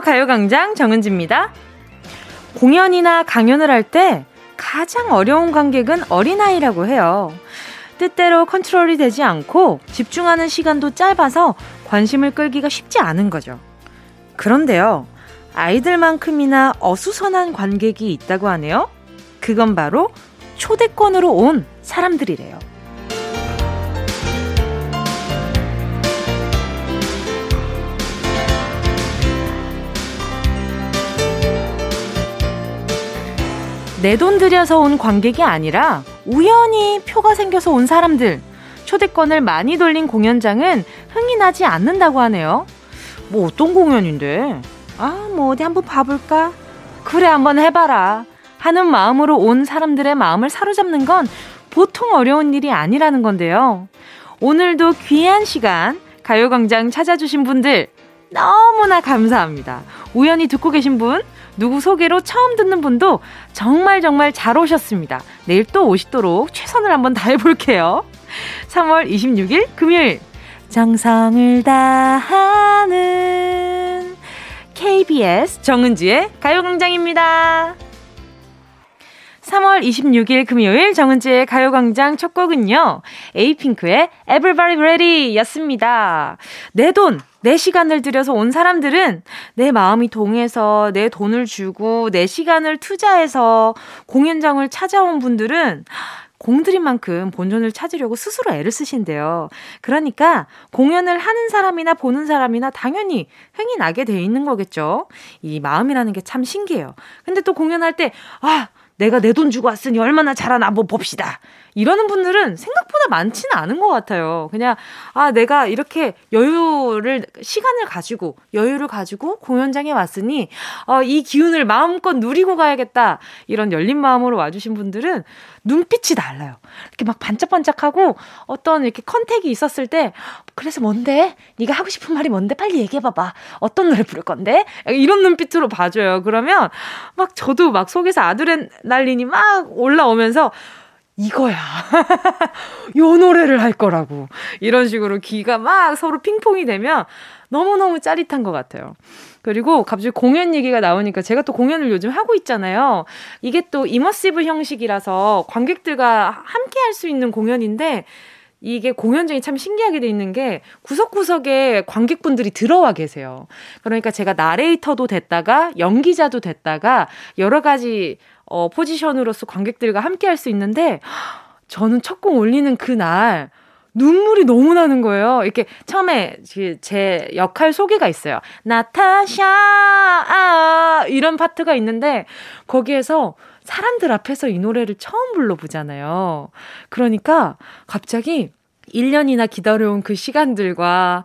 가요광장 정은지입니다. 공연이나 강연을 할 때 가장 어려운 관객은 어린아이라고 해요. 뜻대로 컨트롤이 되지 않고 집중하는 시간도 짧아서 관심을 끌기가 쉽지 않은 거죠. 그런데요, 아이들만큼이나 어수선한 관객이 있다고 하네요. 그건 바로 초대권으로 온 사람들이래요. 내 돈 들여서 온 관객이 아니라 우연히 표가 생겨서 온 사람들. 초대권을 많이 돌린 공연장은 흥이 나지 않는다고 하네요. 뭐 어떤 공연인데? 아, 뭐 어디 한번 봐볼까? 그래, 한번 해봐라. 하는 마음으로 온 사람들의 마음을 사로잡는 건 보통 어려운 일이 아니라는 건데요. 오늘도 귀한 시간 가요광장 찾아주신 분들 너무나 감사합니다. 우연히 듣고 계신 분, 누구 소개로 처음 듣는 분도 정말 정말 잘 오셨습니다. 내일 또 오시도록 최선을 한번 다해볼게요. 3월 26일 금요일 정성을 다하는 KBS 정은지의 가요광장입니다. 3월 26일 금요일 정은지의 가요광장 첫 곡은요. 에이핑크의 Everybody Ready 였습니다. 내 돈, 내 시간을 들여서 온 사람들은 내 마음이 동해서 내 돈을 주고 내 시간을 투자해서 공연장을 찾아온 분들은 공들인 만큼 본전을 찾으려고 스스로 애를 쓰신대요. 그러니까 공연을 하는 사람이나 보는 사람이나 당연히 흥이 나게 돼 있는 거겠죠. 이 마음이라는 게 참 신기해요. 근데 또 공연할 때, 아, 내가 내 돈 주고 왔으니 얼마나 잘하나 한번 봅시다. 이러는 분들은 생각보다 많지는 않은 것 같아요. 그냥, 아, 내가 이렇게 여유를, 시간을 가지고, 여유를 가지고 공연장에 왔으니, 어, 이 기운을 마음껏 누리고 가야겠다. 이런 열린 마음으로 와주신 분들은 눈빛이 달라요. 이렇게 막 반짝반짝하고 어떤 이렇게 컨택이 있었을 때, 그래서 뭔데? 네가 하고 싶은 말이 뭔데? 빨리 얘기해봐봐. 어떤 노래 부를 건데? 이런 눈빛으로 봐줘요. 그러면 막 저도 막 속에서 아드레날린이 막 올라오면서, 이거야. 요 노래를 할 거라고. 이런 식으로 귀가 막 서로 핑퐁이 되면 너무너무 짜릿한 것 같아요. 그리고 갑자기 공연 얘기가 나오니까 제가 또 공연을 요즘 하고 있잖아요. 이게 또 이머시브 형식이라서 관객들과 함께 할 수 있는 공연인데 이게 공연 중에 참 신기하게 돼 있는 게 구석구석에 관객분들이 들어와 계세요. 그러니까 제가 나레이터도 됐다가 연기자도 됐다가 여러 가지 어, 포지션으로서 관객들과 함께 할 수 있는데 저는 첫 공 올리는 그날 눈물이 너무 나는 거예요. 이렇게 처음에 제 역할 소개가 있어요. 나타샤, 아, 이런 파트가 있는데 거기에서 사람들 앞에서 이 노래를 처음 불러보잖아요. 그러니까 갑자기 1년이나 기다려온 그 시간들과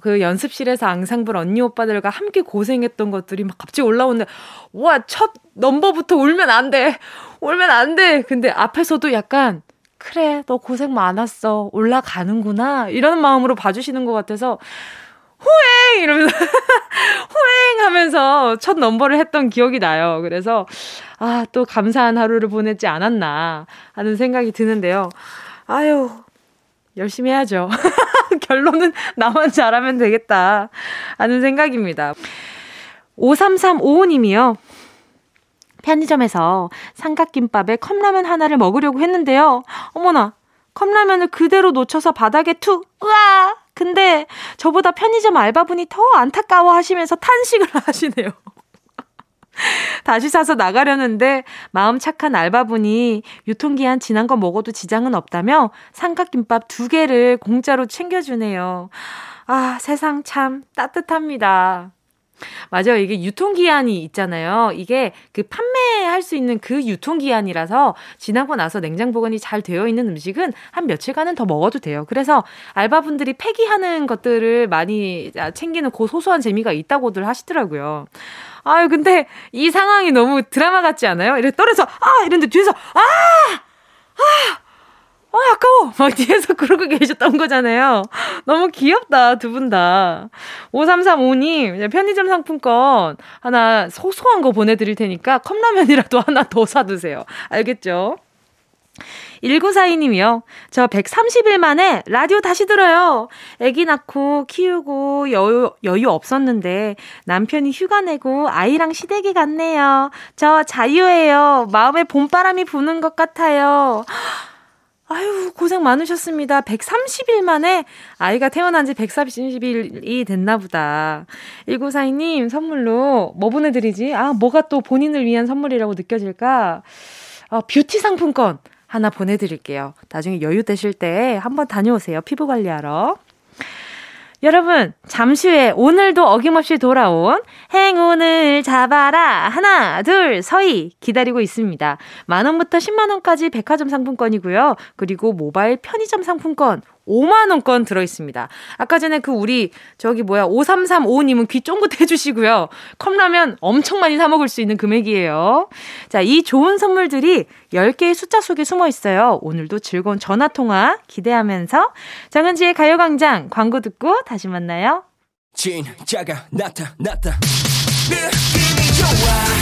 그 연습실에서 앙상블 언니 오빠들과 함께 고생했던 것들이 막 갑자기 올라오는데, 와, 첫 넘버부터 울면 안 돼. 울면 안 돼. 근데 앞에서도 약간, 그래, 너 고생 많았어. 올라가는구나. 이런 마음으로 봐주시는 것 같아서, 후행! 이러면서, 후행! 하면서 첫 넘버를 했던 기억이 나요. 그래서, 아, 또 감사한 하루를 보냈지 않았나 하는 생각이 드는데요. 아유, 열심히 해야죠. 결론은 나만 잘하면 되겠다 하는 생각입니다. 5335님이요. 편의점에서 삼각김밥에 컵라면 하나를 먹으려고 했는데요. 어머나, 컵라면을 그대로 놓쳐서 바닥에 툭, 으아! 근데 저보다 편의점 알바분이 더 안타까워 하시면서 탄식을 하시네요. 다시 사서 나가려는데 마음 착한 알바분이 유통기한 지난 거 먹어도 지장은 없다며 삼각김밥 두 개를 공짜로 챙겨주네요. 아, 세상 참 따뜻합니다. 맞아요. 이게 유통기한이 있잖아요. 이게 그 판매할 수 있는 그 유통기한이라서 지나고 나서 냉장 보관이 잘 되어 있는 음식은 한 며칠간은 더 먹어도 돼요. 그래서 알바분들이 폐기하는 것들을 많이 챙기는 그 소소한 재미가 있다고들 하시더라고요. 아유, 근데 이 상황이 너무 드라마 같지 않아요? 이렇게 떨어져, 아! 이런데 뒤에서, 아! 아! 아, 아까워! 막 뒤에서 그러고 계셨던 거잖아요. 너무 귀엽다, 두 분 다. 5335님, 편의점 상품권 하나 소소한 거 보내드릴 테니까 컵라면이라도 하나 더 사드세요. 알겠죠? 1942님이요. 저 130일 만에 라디오 다시 들어요. 아기 낳고 키우고 여유, 여유 없었는데 남편이 휴가 내고 아이랑 시댁에 갔네요. 저 자유예요. 마음에 봄바람이 부는 것 같아요. 아유, 고생 많으셨습니다. 130일 만에 아이가 태어난 지 130일이 됐나 보다. 1942님 선물로 뭐 보내드리지? 아, 뭐가 또 본인을 위한 선물이라고 느껴질까? 어, 뷰티 상품권 하나 보내드릴게요. 나중에 여유 되실 때 한번 다녀오세요. 피부 관리하러. 여러분, 잠시 후에 오늘도 어김없이 돌아온 행운을 잡아라. 하나, 둘, 서희 기다리고 있습니다. 만원부터 10만원까지 백화점 상품권이고요. 그리고 모바일 편의점 상품권 5만원권 들어있습니다. 아까 전에 그 우리, 저기 뭐야, 5335님은 귀 쫑긋 해주시고요. 컵라면 엄청 많이 사먹을 수 있는 금액이에요. 자, 이 좋은 선물들이 10개의 숫자 속에 숨어 있어요. 오늘도 즐거운 전화통화 기대하면서 정은지의 가요광장 광고 듣고 다시 만나요. 진짜가 나타났다. 느낌이 좋아.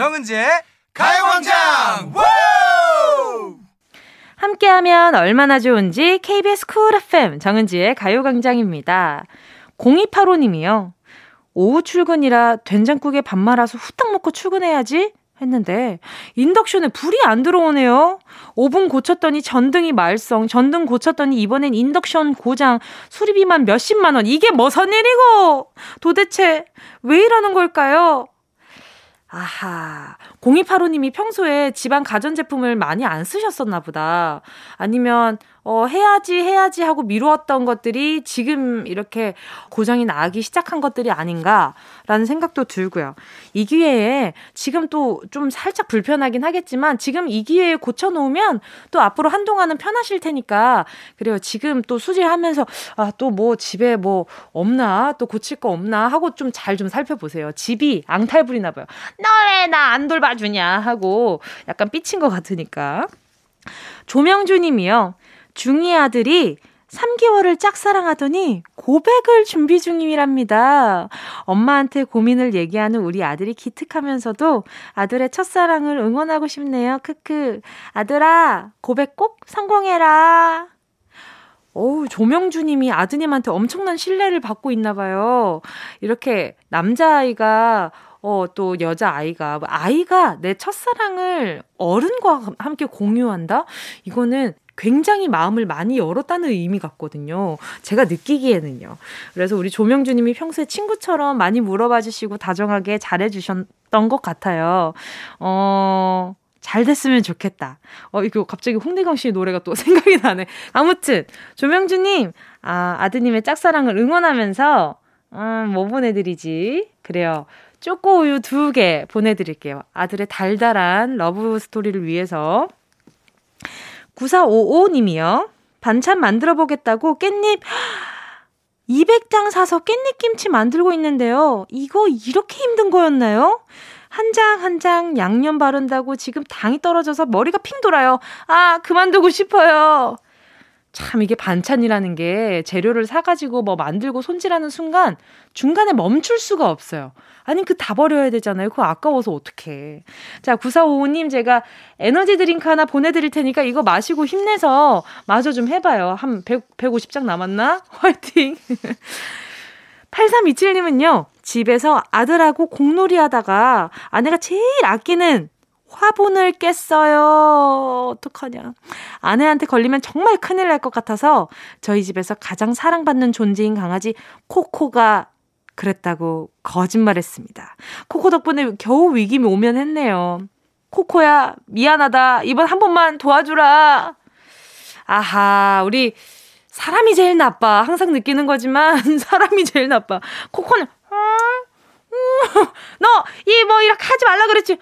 정은지의 가요광장 함께하면 얼마나 좋은지 KBS 쿨 FM 정은지의 가요광장입니다. 0285님이요. 오후 출근이라 된장국에 밥 말아서 후딱 먹고 출근해야지 했는데 인덕션에 불이 안 들어오네요. 오븐 고쳤더니 전등이 말썽, 전등 고쳤더니 이번엔 인덕션 고장, 수리비만 몇십만 원. 이게 뭐선 일이고? 도대체 왜 이러는 걸까요? 아하. 0285님이 평소에 집안 가전제품을 많이 안 쓰셨었나 보다. 아니면, 어, 해야지, 해야지 하고 미루었던 것들이 지금 이렇게 고장이 나기 시작한 것들이 아닌가라는 생각도 들고요. 이 기회에 지금 또 좀 살짝 불편하긴 하겠지만 지금 이 기회에 고쳐놓으면 또 앞으로 한동안은 편하실 테니까 그래요. 지금 또 수리하면서 아, 또 뭐 집에 뭐 없나? 또 고칠 거 없나? 하고 좀 잘좀 좀 살펴보세요. 집이 앙탈부리나 봐요. 너 왜 나 안 돌봐주냐? 하고 약간 삐친 것 같으니까. 조명주 님이요. 중2 아들이 3개월을 짝사랑하더니 고백을 준비 중이랍니다. 엄마한테 고민을 얘기하는 우리 아들이 기특하면서도 아들의 첫사랑을 응원하고 싶네요. 크크. 아들아, 고백 꼭 성공해라. 어우, 조명주님이 아드님한테 엄청난 신뢰를 받고 있나 봐요. 이렇게 남자아이가 어, 또 여자아이가, 아이가 내 첫사랑을 어른과 함께 공유한다? 이거는 굉장히 마음을 많이 열었다는 의미 같거든요. 제가 느끼기에는요. 그래서 우리 조명주님이 평소에 친구처럼 많이 물어봐 주시고 다정하게 잘해 주셨던 것 같아요. 어, 잘 됐으면 좋겠다. 어, 이거 갑자기 홍대강 씨의 노래가 또 생각이 나네. 아무튼, 조명주님, 아, 아드님의 짝사랑을 응원하면서, 음, 뭐 보내드리지? 그래요. 초코우유 두 개 보내드릴게요. 아들의 달달한 러브 스토리를 위해서. 9455님이요. 반찬 만들어 보겠다고 깻잎 200장 사서 깻잎김치 만들고 있는데요. 이거 이렇게 힘든 거였나요? 한 장 한 장 양념 바른다고 지금 당이 떨어져서 머리가 핑 돌아요. 아, 그만두고 싶어요. 참 이게 반찬이라는 게 재료를 사가지고 뭐 만들고 손질하는 순간 중간에 멈출 수가 없어요. 아니, 그 다 버려야 되잖아요. 그거 아까워서 어떡해. 자, 9455님 제가 에너지 드링크 하나 보내드릴 테니까 이거 마시고 힘내서 마저 좀 해봐요. 한 100, 150장 남았나? 화이팅! 8327님은요, 집에서 아들하고 공놀이 하다가 아내가 제일 아끼는 화분을 깼어요. 어떡하냐. 아내한테 걸리면 정말 큰일 날 것 같아서 저희 집에서 가장 사랑받는 존재인 강아지 코코가 그랬다고 거짓말했습니다. 코코 덕분에 겨우 위기이 오면 했네요. 코코야, 미안하다. 이번 한 번만 도와주라. 아하, 우리 사람이 제일 나빠. 항상 느끼는 거지만 사람이 제일 나빠. 코코는 어? 어? 너이 뭐 이렇게 하지 말라 그랬지.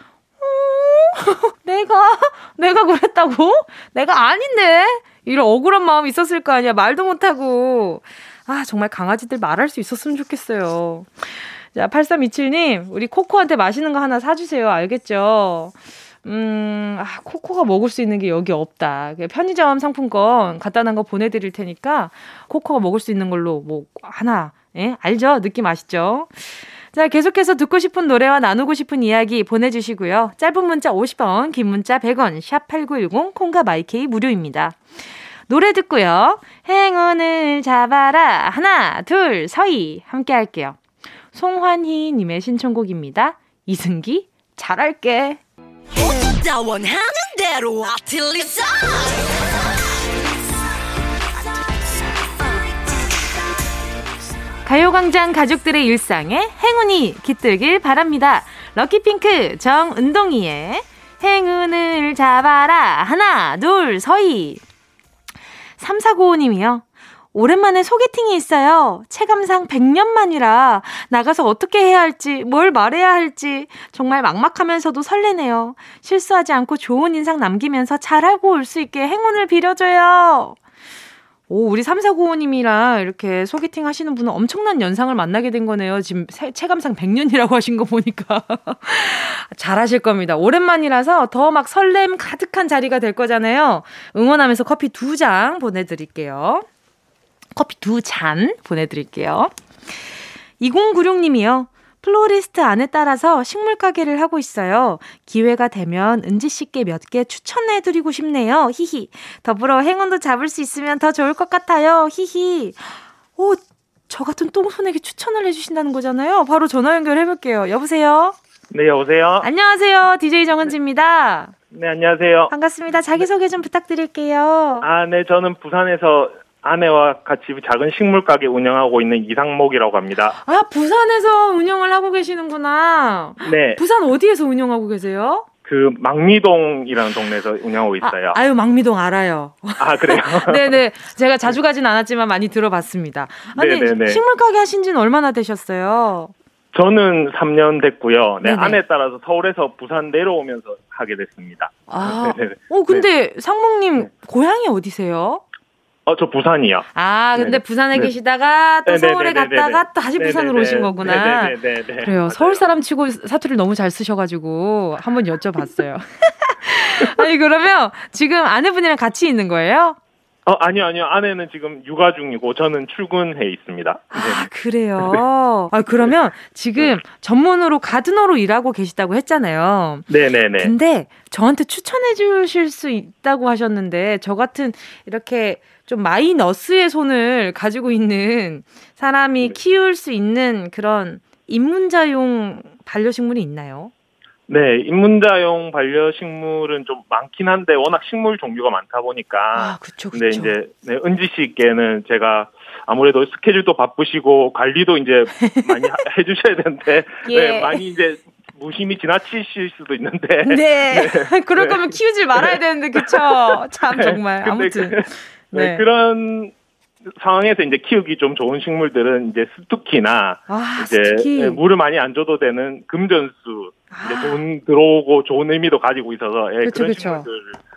어? 내가 내가 그랬다고? 내가 아닌데. 이런 억울한 마음이 있었을 거 아니야. 말도 못하고. 아, 정말 강아지들 말할 수 있었으면 좋겠어요. 자, 8327님, 우리 코코한테 맛있는 거 하나 사주세요. 알겠죠? 음, 아, 코코가 먹을 수 있는 게 여기 없다. 편의점 상품권 간단한 거 보내드릴 테니까 코코가 먹을 수 있는 걸로 뭐 하나, 예? 알죠? 느낌 아시죠? 자, 계속해서 듣고 싶은 노래와 나누고 싶은 이야기 보내주시고요. 짧은 문자 50원, 긴 문자 100원, 샵 8910, 콩과 마이케이 무료입니다. 노래 듣고요. 행운을 잡아라. 하나, 둘, 서희. 함께 할게요. 송환희님의 신청곡입니다. 이승기, 잘할게. 가요광장 가족들의 일상에 행운이 깃들길 바랍니다. 럭키핑크 정은동이의 행운을 잡아라. 하나, 둘, 서희. 3495님이요. 오랜만에 소개팅이 있어요. 체감상 100년 만이라 나가서 어떻게 해야 할지, 뭘 말해야 할지 정말 막막하면서도 설레네요. 실수하지 않고 좋은 인상 남기면서 잘하고 올 수 있게 행운을 빌어줘요. 오, 우리 3495님이랑 이렇게 소개팅 하시는 분은 엄청난 연상을 만나게 된 거네요. 지금 체감상 100년이라고 하신 거 보니까. 잘하실 겁니다. 오랜만이라서 더 막 설렘 가득한 자리가 될 거잖아요. 응원하면서 커피 두 장 보내드릴게요. 커피 두 잔 보내드릴게요. 2096님이요. 플로리스트 아내 따라서 식물 가게를 하고 있어요. 기회가 되면 은지 씨께 몇 개 추천해 드리고 싶네요. 히히. 더불어 행운도 잡을 수 있으면 더 좋을 것 같아요. 히히. 오, 저 같은 똥손에게 추천을 해 주신다는 거잖아요. 바로 전화 연결해 볼게요. 여보세요? 네, 여보세요? 안녕하세요. DJ 정은지입니다. 네, 안녕하세요. 반갑습니다. 자기소개 좀 부탁드릴게요. 아, 네, 저는 부산에서 아내와 같이 작은 식물 가게 운영하고 있는 이상목이라고 합니다. 아, 부산에서 운영을 하고 계시는구나. 네. 부산 어디에서 운영하고 계세요? 그 망미동이라는 동네에서 운영하고 있어요. 아, 유 망미동 알아요. 아 그래요? 네네. 제가 자주 가진 않았지만 많이 들어봤습니다. 아니 네네네. 식물 가게 하신 지는 얼마나 되셨어요? 저는 3년 됐고요. 네, 네네. 아내 따라서 서울에서 부산 내려오면서 하게 됐습니다. 아, 어 근데 네. 상목님 네. 고향이 어디세요? 어, 저 부산이요. 아, 근데 네. 부산에 네. 계시다가 또 네네네네네. 서울에 갔다가 또 다시 부산으로 오신 거구나. 네네네. 그래요. 맞아요. 서울 사람 치고 사투리를 너무 잘 쓰셔가지고 한번 여쭤봤어요. 아니, 그러면 지금 아내분이랑 같이 있는 거예요? 어, 아니요, 아니요. 아내는 지금 육아 중이고 저는 출근해 있습니다. 아, 네. 그래요? 아, 그러면 지금 네. 전문으로 가드너로 일하고 계시다고 했잖아요. 네 네 네. 근데 저한테 추천해 주실 수 있다고 하셨는데 저 같은 이렇게 좀 마이너스의 손을 가지고 있는 사람이 네. 키울 수 있는 그런 입문자용 반려식물이 있나요? 네, 입문자용 반려식물은 좀 많긴 한데 워낙 식물 종류가 많다 보니까. 아, 그쵸, 그쵸. 근데 이제 네, 은지 씨께는 제가 아무래도 스케줄도 바쁘시고 관리도 이제 많이 해주셔야 되는데 예. 네, 많이 이제 무심히 지나치실 수도 있는데. 네. 네. 그럴 거면 키우지 말아야 되는데 그쵸? 참 네. 정말 아무튼. 그, 네. 그런 상황에서 이제 키우기 좀 좋은 식물들은 이제 스투키나 아, 이제 스투키. 물을 많이 안 줘도 되는 금전수 아. 이제 돈 들어오고 좋은 의미도 가지고 있어서 예, 그쵸, 그런 그쵸. 식물들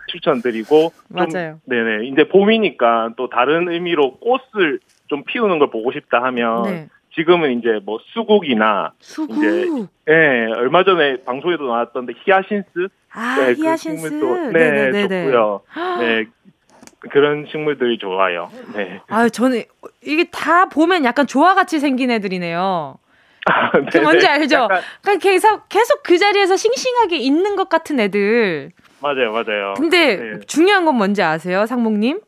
추천드리고 맞아요. 네네 이제 봄이니까 또 다른 의미로 꽃을 좀 피우는 걸 보고 싶다 하면 네. 지금은 이제 뭐 수국이나 수국. 이제 예 얼마 전에 방송에도 나왔던데 히아신스 아 네, 그 히아신스 그 네 네네네네. 좋고요 네 그런 식물들이 좋아요. 네. 아, 저는 이게 다 보면 약간 조화같이 생긴 애들이네요. 아, 그 뭔지 알죠? 약간... 그러니까 계속 계속 그 자리에서 싱싱하게 있는 것 같은 애들. 맞아요, 맞아요. 근데 네. 중요한 건 뭔지 아세요, 상목님?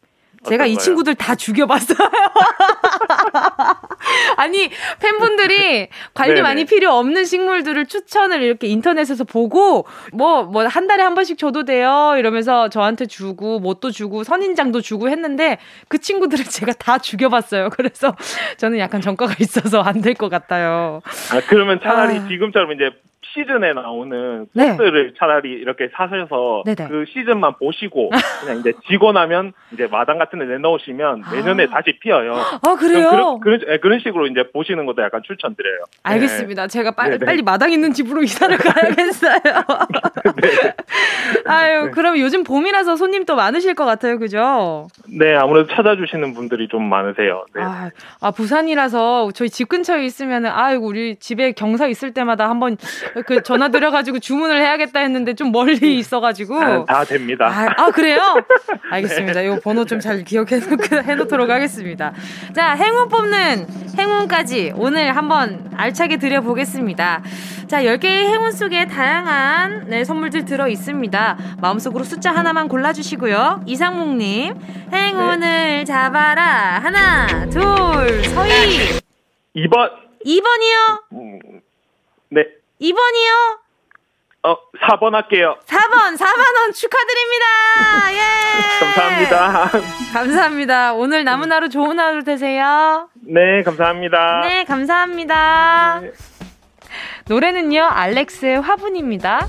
제가 이 친구들 다 죽여봤어요. 아니, 팬분들이 관리 네네. 많이 필요 없는 식물들을 추천을 이렇게 인터넷에서 보고, 뭐, 뭐, 한 달에 한 번씩 줘도 돼요. 이러면서 저한테 주고, 뭣도 주고, 선인장도 주고 했는데, 그 친구들을 제가 다 죽여봤어요. 그래서 저는 약간 전과가 있어서 안 될 것 같아요. 아, 그러면 차라리 아... 지금처럼 이제 시즌에 나오는 꽃들을 네. 차라리 이렇게 사셔서 네네. 그 시즌만 보시고 그냥 이제 지고 나면 이제 마당 같은 데 내놓으시면 아. 내년에 아. 다시 피어요. 아 그래요? 그런, 그런, 네, 그런 식으로 이제 보시는 것도 약간 추천드려요. 알겠습니다. 네. 제가 빨리, 빨리 마당 있는 집으로 이사를 가야겠어요. 네. 아유, 네. 그럼 요즘 봄이라서 손님 또 많으실 것 같아요, 그죠? 네, 아무래도 찾아주시는 분들이 좀 많으세요. 네. 아, 아 부산이라서 저희 집 근처에 있으면은 아이고 우리 집에 경사 있을 때마다 한번 그 전화 드려가지고 주문을 해야겠다 했는데 좀 멀리 있어가지고 아, 다 됩니다. 아, 아 그래요? 알겠습니다. 네. 이 번호 좀 잘 기억해 놓도록 하겠습니다. 자, 행운 뽑는 행운까지 오늘 한번 알차게 드려보겠습니다. 자, 10개의 행운 속에 다양한 네, 선물들 들어 있습니다. 마음속으로 숫자 하나만 골라주시고요. 이상목님, 행운을 네. 잡아라. 하나, 둘, 서희. 2번. 2번이요? 음, 네. 2번이요? 어, 4번 할게요. 4번, 4만원 축하드립니다. 예. 감사합니다. 감사합니다. 오늘 남은 하루 좋은 하루 되세요. 네, 감사합니다. 네, 감사합니다. 네. 노래는요, 알렉스의 화분입니다.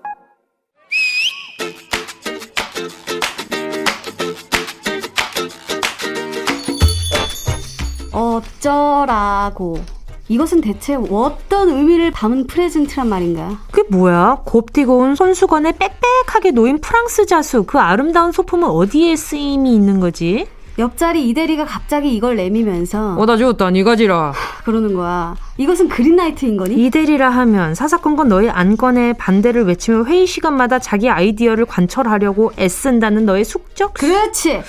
어쩌라고. 이것은 대체 어떤 의미를 담은 프레젠트란 말인가? 그게 뭐야? 곱디고 온 손수건에 빽빽하게 놓인 프랑스 자수. 그 아름다운 소품은 어디에 쓰임이 있는 거지? 옆자리 이대리가 갑자기 이걸 내미면서 어다 주었다 니 가지라 그러는 거야 이것은 그린라이트인 거니? 이대리라 하면 사사건건 너의 안건에 반대를 외치며 회의 시간마다 자기 아이디어를 관철하려고 애쓴다는 너의 숙적? 그렇지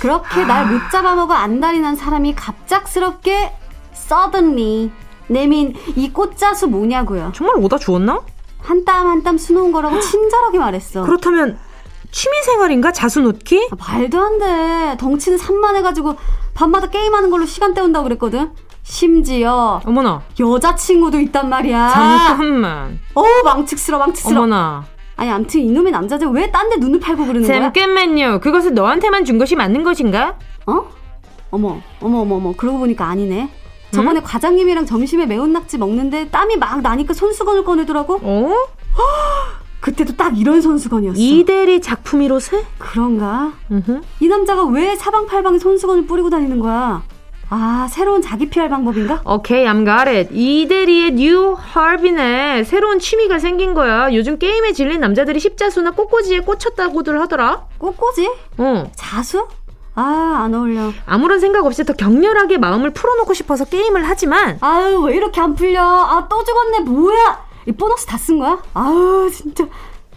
그렇게 아... 날못 잡아먹어 안달이 난 사람이 갑작스럽게 suddenly 내민 이 꽃자수 뭐냐고요. 정말 오다 주었나? 한 땀 한 땀 수놓은 거라고 친절하게 말했어. 그렇다면 취미생활인가 자수 놓기? 아, 말도 안 돼. 덩치는 산만해가지고 밤마다 게임하는 걸로 시간 때운다고 그랬거든. 심지어 어머나 여자친구도 있단 말이야. 잠깐만. 어 망측스러 망측스러. 어머나. 아니 암튼 이놈의 남자들 왜 딴 데 눈을 팔고 그러는 거야? 잠깐만요. 그것을 너한테만 준 것이 맞는 것인가? 어? 어머 어머 어머 어머 그러고 보니까 아니네. 저번에 음? 과장님이랑 점심에 매운 낙지 먹는데 땀이 막 나니까 손수건을 꺼내더라고. 어? 그때도 딱 이런 손수건이었어. 이대리 작품이로세? 그런가? 으흠. 이 남자가 왜 사방팔방에 손수건을 뿌리고 다니는 거야? 아, 새로운 자기 PR 방법인가? 오케이, okay, I'm got it. 이대리의 new hobby네 새로운 취미가 생긴 거야. 요즘 게임에 질린 남자들이 십자수나 꽃꽂이에 꽂혔다고들 하더라. 꽃꽂이? 어. 자수? 아, 안 어울려. 아무런 생각 없이 더 격렬하게 마음을 풀어놓고 싶어서 게임을 하지만. 아유, 왜 이렇게 안 풀려? 아, 또 죽었네. 뭐야? 이 보너스 다 쓴 거야? 아유, 진짜.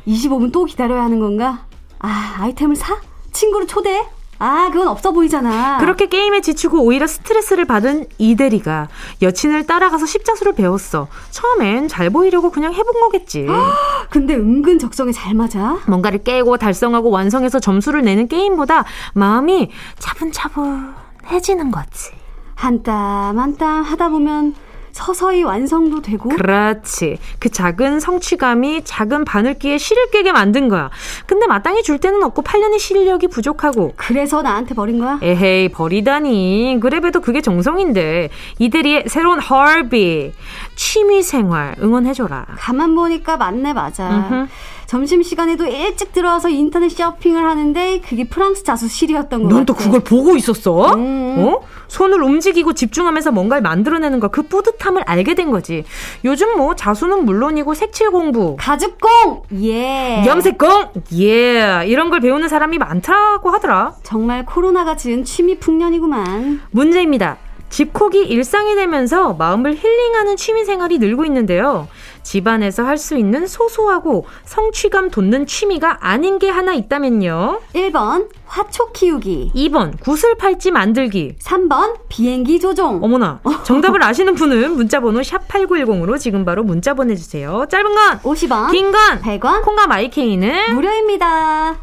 25분 또 기다려야 하는 건가? 아, 아이템을 사? 친구를 초대해? 아, 그건 없어 보이잖아. 그렇게 게임에 지치고 오히려 스트레스를 받은 이대리가 여친을 따라가서 십자수를 배웠어. 처음엔 잘 보이려고 그냥 해본 거겠지. 근데 은근 적성에 잘 맞아. 뭔가를 깨고 달성하고 완성해서 점수를 내는 게임보다 마음이 차분차분해지는 거지. 한 땀 한 땀 하다 보면 서서히 완성도 되고 그렇지. 그 작은 성취감이 작은 바늘기에 실을 깨게 만든 거야. 근데 마땅히 줄 때는 없고 8년의 실력이 부족하고. 그래서 나한테 버린 거야? 에헤이 버리다니. 그래봬도 그게 정성인데. 이대리의 새로운 허비 취미생활 응원해줘라. 가만 보니까 맞네 맞아. 음흠. 점심시간에도 일찍 들어와서 인터넷 쇼핑을 하는데 그게 프랑스 자수실이었던 거 같아. 넌또 그걸 보고 있었어? 음. 어? 손을 움직이고 집중하면서 뭔가를 만들어내는 거 그 뿌듯함을 알게 된 거지. 요즘 뭐 자수는 물론이고 색칠 공부, 가죽공, 예, 염색공, 예, 이런 걸 배우는 사람이 많다고 하더라. 정말 코로나가 지은 취미 풍년이구만. 문제입니다. 집콕이 일상이 되면서 마음을 힐링하는 취미 생활이 늘고 있는데요. 집안에서 할 수 있는 소소하고 성취감 돋는 취미가 아닌 게 하나 있다면요. 1번 화초 키우기 2번 구슬 팔찌 만들기 3번 비행기 조종 어머나 정답을 아시는 분은 문자 번호 샵 8910으로 지금 바로 문자 보내 주세요. 짧은 건 50원 긴 건 100원 콩과 마이케이는 무료입니다.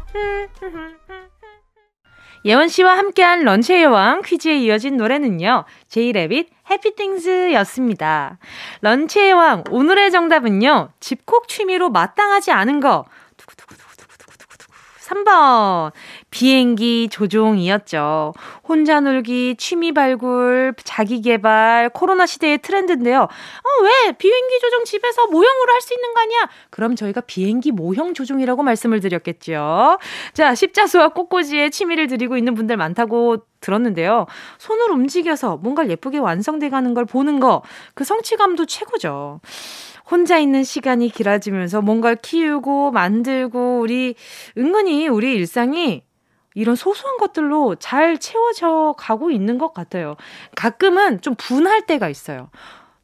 예원 씨와 함께한 런치의 여왕 퀴즈에 이어진 노래는요. 제이레빗 해피띵스였습니다. 런치의 왕 오늘의 정답은요. 집콕 취미로 마땅하지 않은 거. 두구두구두구두구두구두구. 3번. 비행기 조종이었죠. 혼자 놀기, 취미 발굴, 자기 개발, 코로나 시대의 트렌드인데요. 어, 왜? 비행기 조종 집에서 모형으로 할 수 있는 거 아니야? 그럼 저희가 비행기 모형 조종이라고 말씀을 드렸겠죠. 자, 십자수와 꽃꽂이에 취미를 들이고 있는 분들 많다고 들었는데요. 손을 움직여서 뭔가 예쁘게 완성돼 가는 걸 보는 거, 그 성취감도 최고죠. 혼자 있는 시간이 길어지면서 뭔가를 키우고 만들고 우리 은근히 우리 일상이 이런 소소한 것들로 잘 채워져 가고 있는 것 같아요. 가끔은 좀 분할 때가 있어요.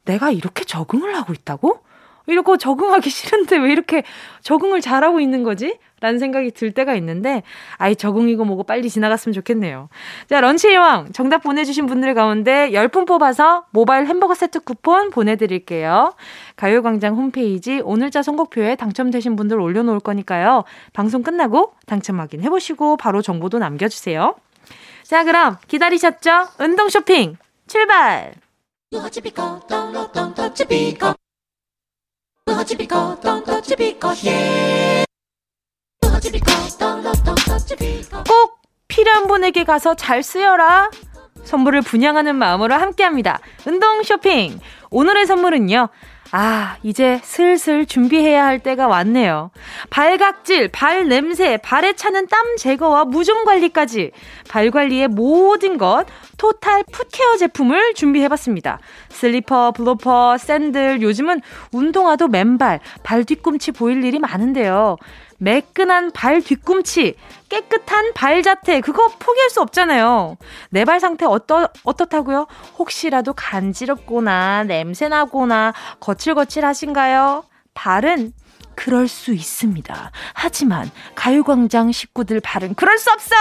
내가 이렇게 적응을 하고 있다고? 이렇게 적응하기 싫은데 왜 이렇게 적응을 잘하고 있는 거지? 라는 생각이 들 때가 있는데, 아이, 적응이고 뭐고 빨리 지나갔으면 좋겠네요. 자, 런치의 왕, 정답 보내주신 분들 가운데 10분 뽑아서 모바일 햄버거 세트 쿠폰 보내드릴게요. 가요광장 홈페이지 오늘자 선곡표에 당첨되신 분들 올려놓을 거니까요. 방송 끝나고 당첨 확인해보시고 바로 정보도 남겨주세요. 자, 그럼 기다리셨죠? 운동 쇼핑 출발! 꼭 필요한 분에게 가서 잘 쓰여라. 선물을 분양하는 마음으로 함께합니다. 운동 쇼핑. 오늘의 선물은요. 아, 이제 슬슬 준비해야 할 때가 왔네요. 발각질, 발 냄새, 발에 차는 땀 제거와 무좀 관리까지 발 관리의 모든 것 total foot care 제품을 준비해봤습니다. 슬리퍼, 블로퍼, 샌들, 요즘은 운동화도 맨발, 발 뒤꿈치 보일 일이 많은데요. 매끈한 발 뒤꿈치, 깨끗한 발 자태, 그거 포기할 수 없잖아요. 내 발 상태 어떠, 어떻다고요? 혹시라도 간지럽거나 냄새나거나 거칠거칠하신가요? 발은 그럴 수 있습니다. 하지만 가요광장 식구들 발은 그럴 수 없어!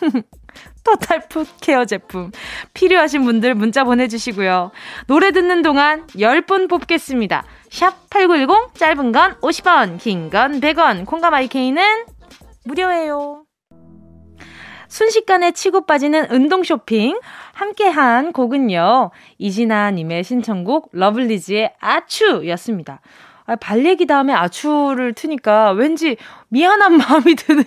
토탈 풋 케어 제품 필요하신 분들 문자 보내주시고요. 노래 듣는 동안 10분 뽑겠습니다. 샵 8910 짧은 건 50원 긴 건 100원 콩과 마이케이는 무료예요. 순식간에 치고 빠지는 운동 쇼핑 함께한 곡은요. 이진아님의 신청곡 러블리즈의 아추였습니다. 아, 발 얘기 다음에 아추를 트니까 왠지 미안한 마음이 드는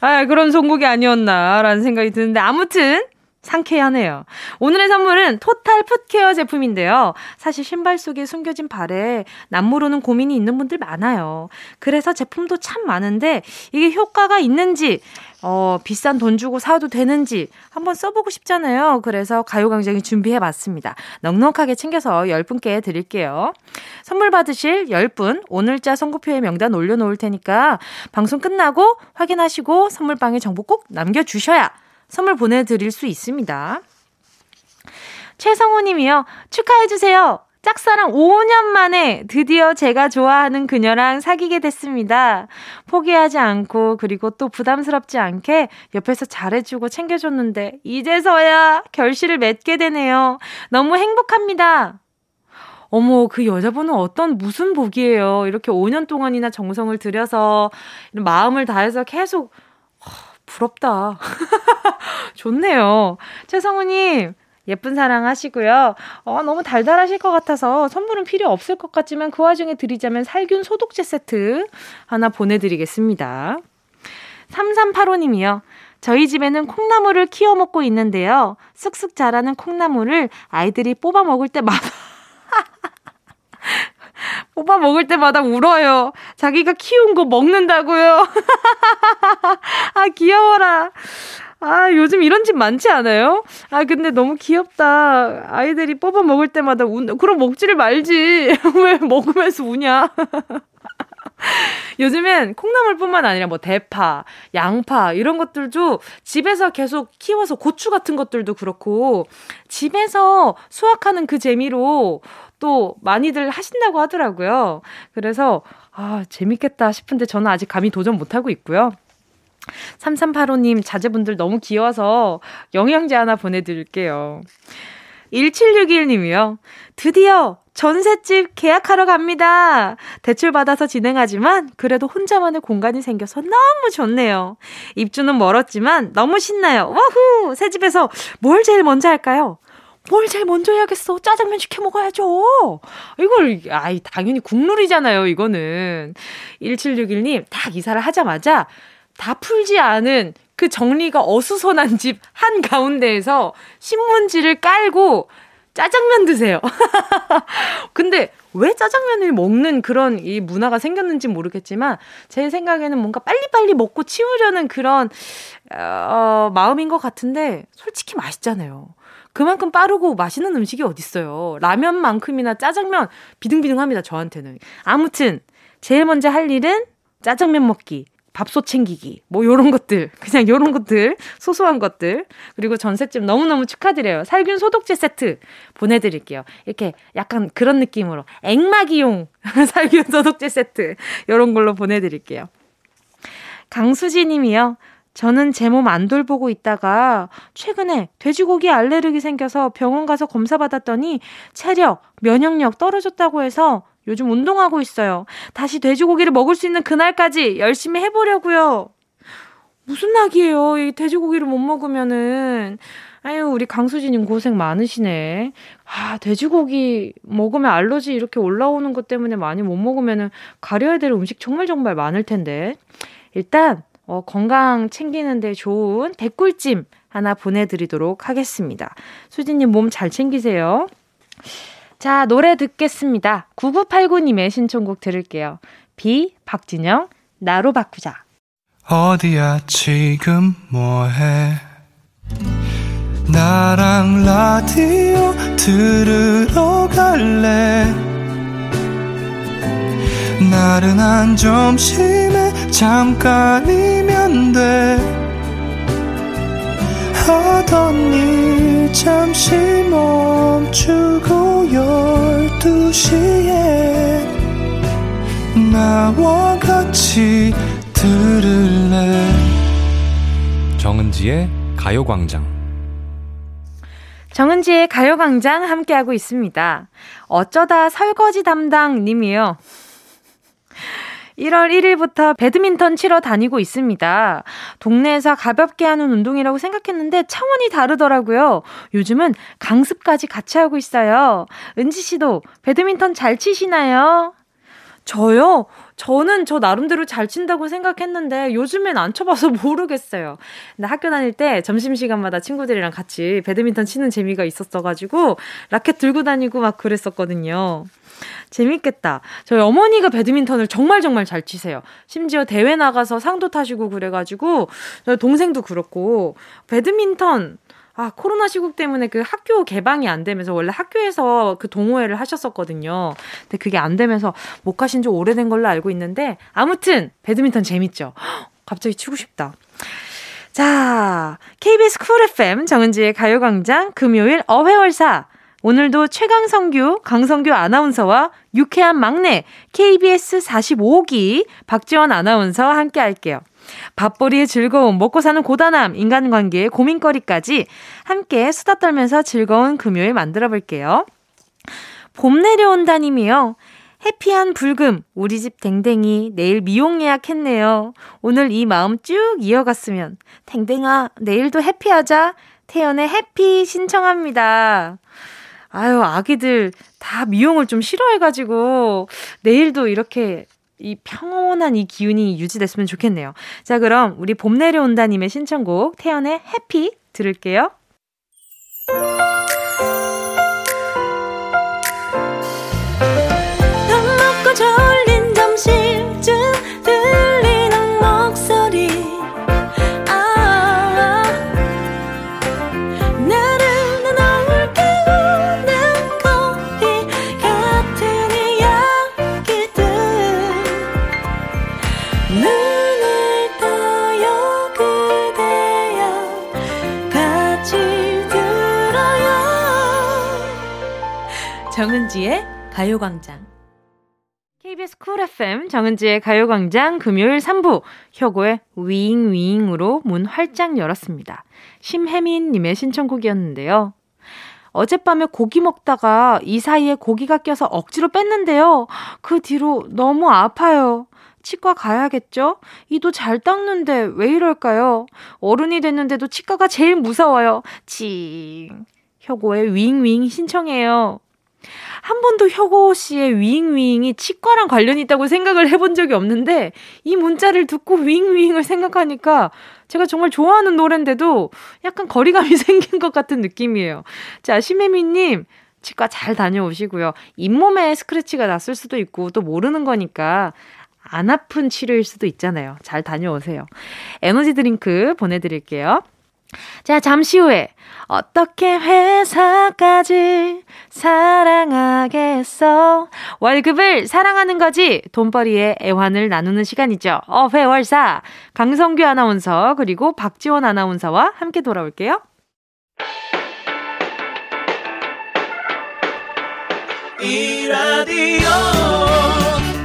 아, 그런 선곡이 아니었나라는 생각이 드는데 아무튼 상쾌하네요. 오늘의 선물은 토탈 풋케어 제품인데요. 사실 신발 속에 숨겨진 발에 남모르는 고민이 있는 분들 많아요. 그래서 제품도 참 많은데 이게 효과가 있는지 어, 비싼 돈 주고 사도 되는지 한번 써보고 싶잖아요. 그래서 가요광장이 준비해봤습니다. 넉넉하게 챙겨서 10분께 드릴게요. 선물 받으실 10분 오늘자 선고표에 명단 올려놓을 테니까 방송 끝나고 확인하시고 선물방에 정보 꼭 남겨주셔야 선물 보내드릴 수 있습니다. 최성호 님이요. 축하해주세요. 짝사랑 5년 만에 드디어 제가 좋아하는 그녀랑 사귀게 됐습니다. 포기하지 않고 그리고 또 부담스럽지 않게 옆에서 잘해주고 챙겨줬는데 이제서야 결실을 맺게 되네요. 너무 행복합니다. 어머, 그 여자분은 어떤 무슨 복이에요. 이렇게 5년 동안이나 정성을 들여서 마음을 다해서 계속 부럽다. 좋네요. 최성우님, 예쁜 사랑 하시고요. 어, 너무 달달하실 것 같아서 선물은 필요 없을 것 같지만 그 와중에 드리자면 살균 소독제 세트 하나 보내드리겠습니다. 3385님이요. 저희 집에는 콩나물을 키워 먹고 있는데요. 쑥쑥 자라는 콩나물을 아이들이 뽑아 먹을 때마다 뽑아 먹을 때마다 울어요. 자기가 키운 거 먹는다고요. 아, 귀여워라. 아, 요즘 이런 집 많지 않아요? 아, 근데 너무 귀엽다. 아이들이 뽑아 먹을 때마다 운, 그럼 먹지를 말지. 왜 먹으면서 우냐? 요즘엔 콩나물뿐만 아니라 뭐 대파, 양파 이런 것들도 집에서 계속 키워서 고추 같은 것들도 그렇고 집에서 수확하는 그 재미로 또 많이들 하신다고 하더라고요. 그래서 아, 재밌겠다 싶은데 저는 아직 감히 도전 못 하고 있고요. 3385님 자제분들 너무 귀여워서 영양제 하나 보내드릴게요. 1761님이요. 드디어 전셋집 계약하러 갑니다. 대출 받아서 진행하지만 그래도 혼자만의 공간이 생겨서 너무 좋네요. 입주는 멀었지만 너무 신나요. 와후! 새 집에서 뭘 제일 먼저 할까요? 뭘 제일 먼저 해야겠어? 짜장면 시켜 먹어야죠. 이걸, 아이, 당연히 국룰이잖아요, 이거는. 1761님, 딱 이사를 하자마자 다 풀지 않은 그 정리가 어수선한 집 한가운데에서 신문지를 깔고 짜장면 드세요. 근데 왜 짜장면을 먹는 그런 이 문화가 생겼는지 모르겠지만 제 생각에는 뭔가 빨리빨리 먹고 치우려는 그런 어, 마음인 것 같은데 솔직히 맛있잖아요. 그만큼 빠르고 맛있는 음식이 어딨어요. 라면만큼이나 짜장면 비등비등합니다, 저한테는. 아무튼 제일 먼저 할 일은 짜장면 먹기. 밥솥 챙기기, 뭐 요런 것들, 그냥 요런 것들, 소소한 것들, 그리고 전셋집 너무너무 축하드려요. 살균 소독제 세트 보내드릴게요. 이렇게 약간 그런 느낌으로, 앵마기용 살균 소독제 세트, 요런 걸로 보내드릴게요. 강수지 님이요. 저는 제 몸 안 돌보고 있다가 최근에 돼지고기 알레르기 생겨서 병원 가서 검사 받았더니 체력, 면역력 떨어졌다고 해서 요즘 운동하고 있어요. 다시 돼지고기를 먹을 수 있는 그날까지 열심히 해보려고요. 무슨 낙이에요? 이 돼지고기를 못 먹으면은. 아유, 우리 강수진님 고생 많으시네. 아, 돼지고기 먹으면 알러지 이렇게 올라오는 것 때문에 많이 못 먹으면은 가려야 될 음식 정말 정말 많을 텐데. 일단, 어, 건강 챙기는데 좋은 대꿀찜 하나 보내드리도록 하겠습니다. 수진님 몸 잘 챙기세요. 자, 노래 듣겠습니다. 9989님의 신청곡 들을게요. 비, 박진영, 나로 바꾸자. 어디야, 지금 뭐해? 나랑 라디오 들으러 갈래? 나른한 점심에 잠깐이면 돼. 하던 일 잠시 멈추고 열두 시에 나와 같이 들을래 정은지의 가요광장 정은지의 가요광장 함께하고 있습니다. 어쩌다 설거지 담당 님이요. 1월 1일부터 배드민턴 치러 다니고 있습니다. 동네에서 가볍게 하는 운동이라고 생각했는데 차원이 다르더라고요. 요즘은 강습까지 같이 하고 있어요. 은지 씨도 배드민턴 잘 치시나요? 저요? 저는 저 나름대로 잘 친다고 생각했는데 요즘엔 안 쳐봐서 모르겠어요. 근데 학교 다닐 때 점심시간마다 친구들이랑 같이 배드민턴 치는 재미가 있었어가지고 라켓 들고 다니고 막 그랬었거든요. 재밌겠다. 저희 어머니가 배드민턴을 정말 정말 잘 치세요. 심지어 대회 나가서 상도 타시고 그래가지고 저희 동생도 그렇고 배드민턴 아, 코로나 시국 때문에 그 학교 개방이 안 되면서 원래 학교에서 그 동호회를 하셨었거든요. 근데 그게 안 되면서 못 가신 지 오래된 걸로 알고 있는데 아무튼 배드민턴 재밌죠. 갑자기 치고 싶다. 자, KBS 쿨 FM 정은지의 가요광장 금요일 어회월사 오늘도 최강성규, 강성규 아나운서와 유쾌한 막내 KBS 45기 박지원 아나운서와 함께 할게요. 밥벌이의 즐거움, 먹고 사는 고단함, 인간관계의 고민거리까지 함께 수다 떨면서 즐거운 금요일 만들어 볼게요. 봄 내려온다님이요. 해피한 불금, 우리 집 댕댕이 내일 미용 예약했네요. 오늘 이 마음 쭉 이어갔으면 댕댕아 내일도 해피하자. 태연의 해피 신청합니다. 아유, 아기들 다 미용을 좀 싫어해가지고, 내일도 이렇게 이 평온한 이 기운이 유지됐으면 좋겠네요. 자, 그럼 우리 봄 내려온다님의 신청곡, 태연의 해피 들을게요. 정은지의 가요광장. KBS 쿨 FM 정은지의 가요광장 금요일 3부 혁오의 윙윙으로 문 활짝 열었습니다. 심혜민님의 신청곡이었는데요. 어젯밤에 고기 먹다가 이 사이에 고기가 껴서 억지로 뺐는데요. 그 뒤로 너무 아파요. 치과 가야겠죠? 이도 잘 닦는데 왜 이럴까요? 어른이 됐는데도 치과가 제일 무서워요. 칭. 혁오의 윙윙 신청해요. 한 번도 혁오 씨의 윙윙이 치과랑 관련이 있다고 생각을 해본 적이 없는데 이 문자를 듣고 윙윙을 생각하니까 제가 정말 좋아하는 노래인데도 약간 거리감이 생긴 것 같은 느낌이에요. 자, 심혜미님, 치과 잘 다녀오시고요. 잇몸에 스크래치가 났을 수도 있고 또 모르는 거니까 안 아픈 치료일 수도 있잖아요. 잘 다녀오세요. 에너지 드링크 보내드릴게요. 자, 잠시 후에 어떻게 회사까지 사랑하겠어? 월급을 사랑하는 거지. 돈벌이의 애환을 나누는 시간이죠. 어 회월사 강성규 아나운서 그리고 박지원 아나운서와 함께 돌아올게요. 이 라디오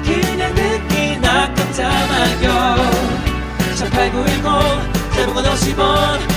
그냥 듣기나 깜짝마요 18910 대목원 50원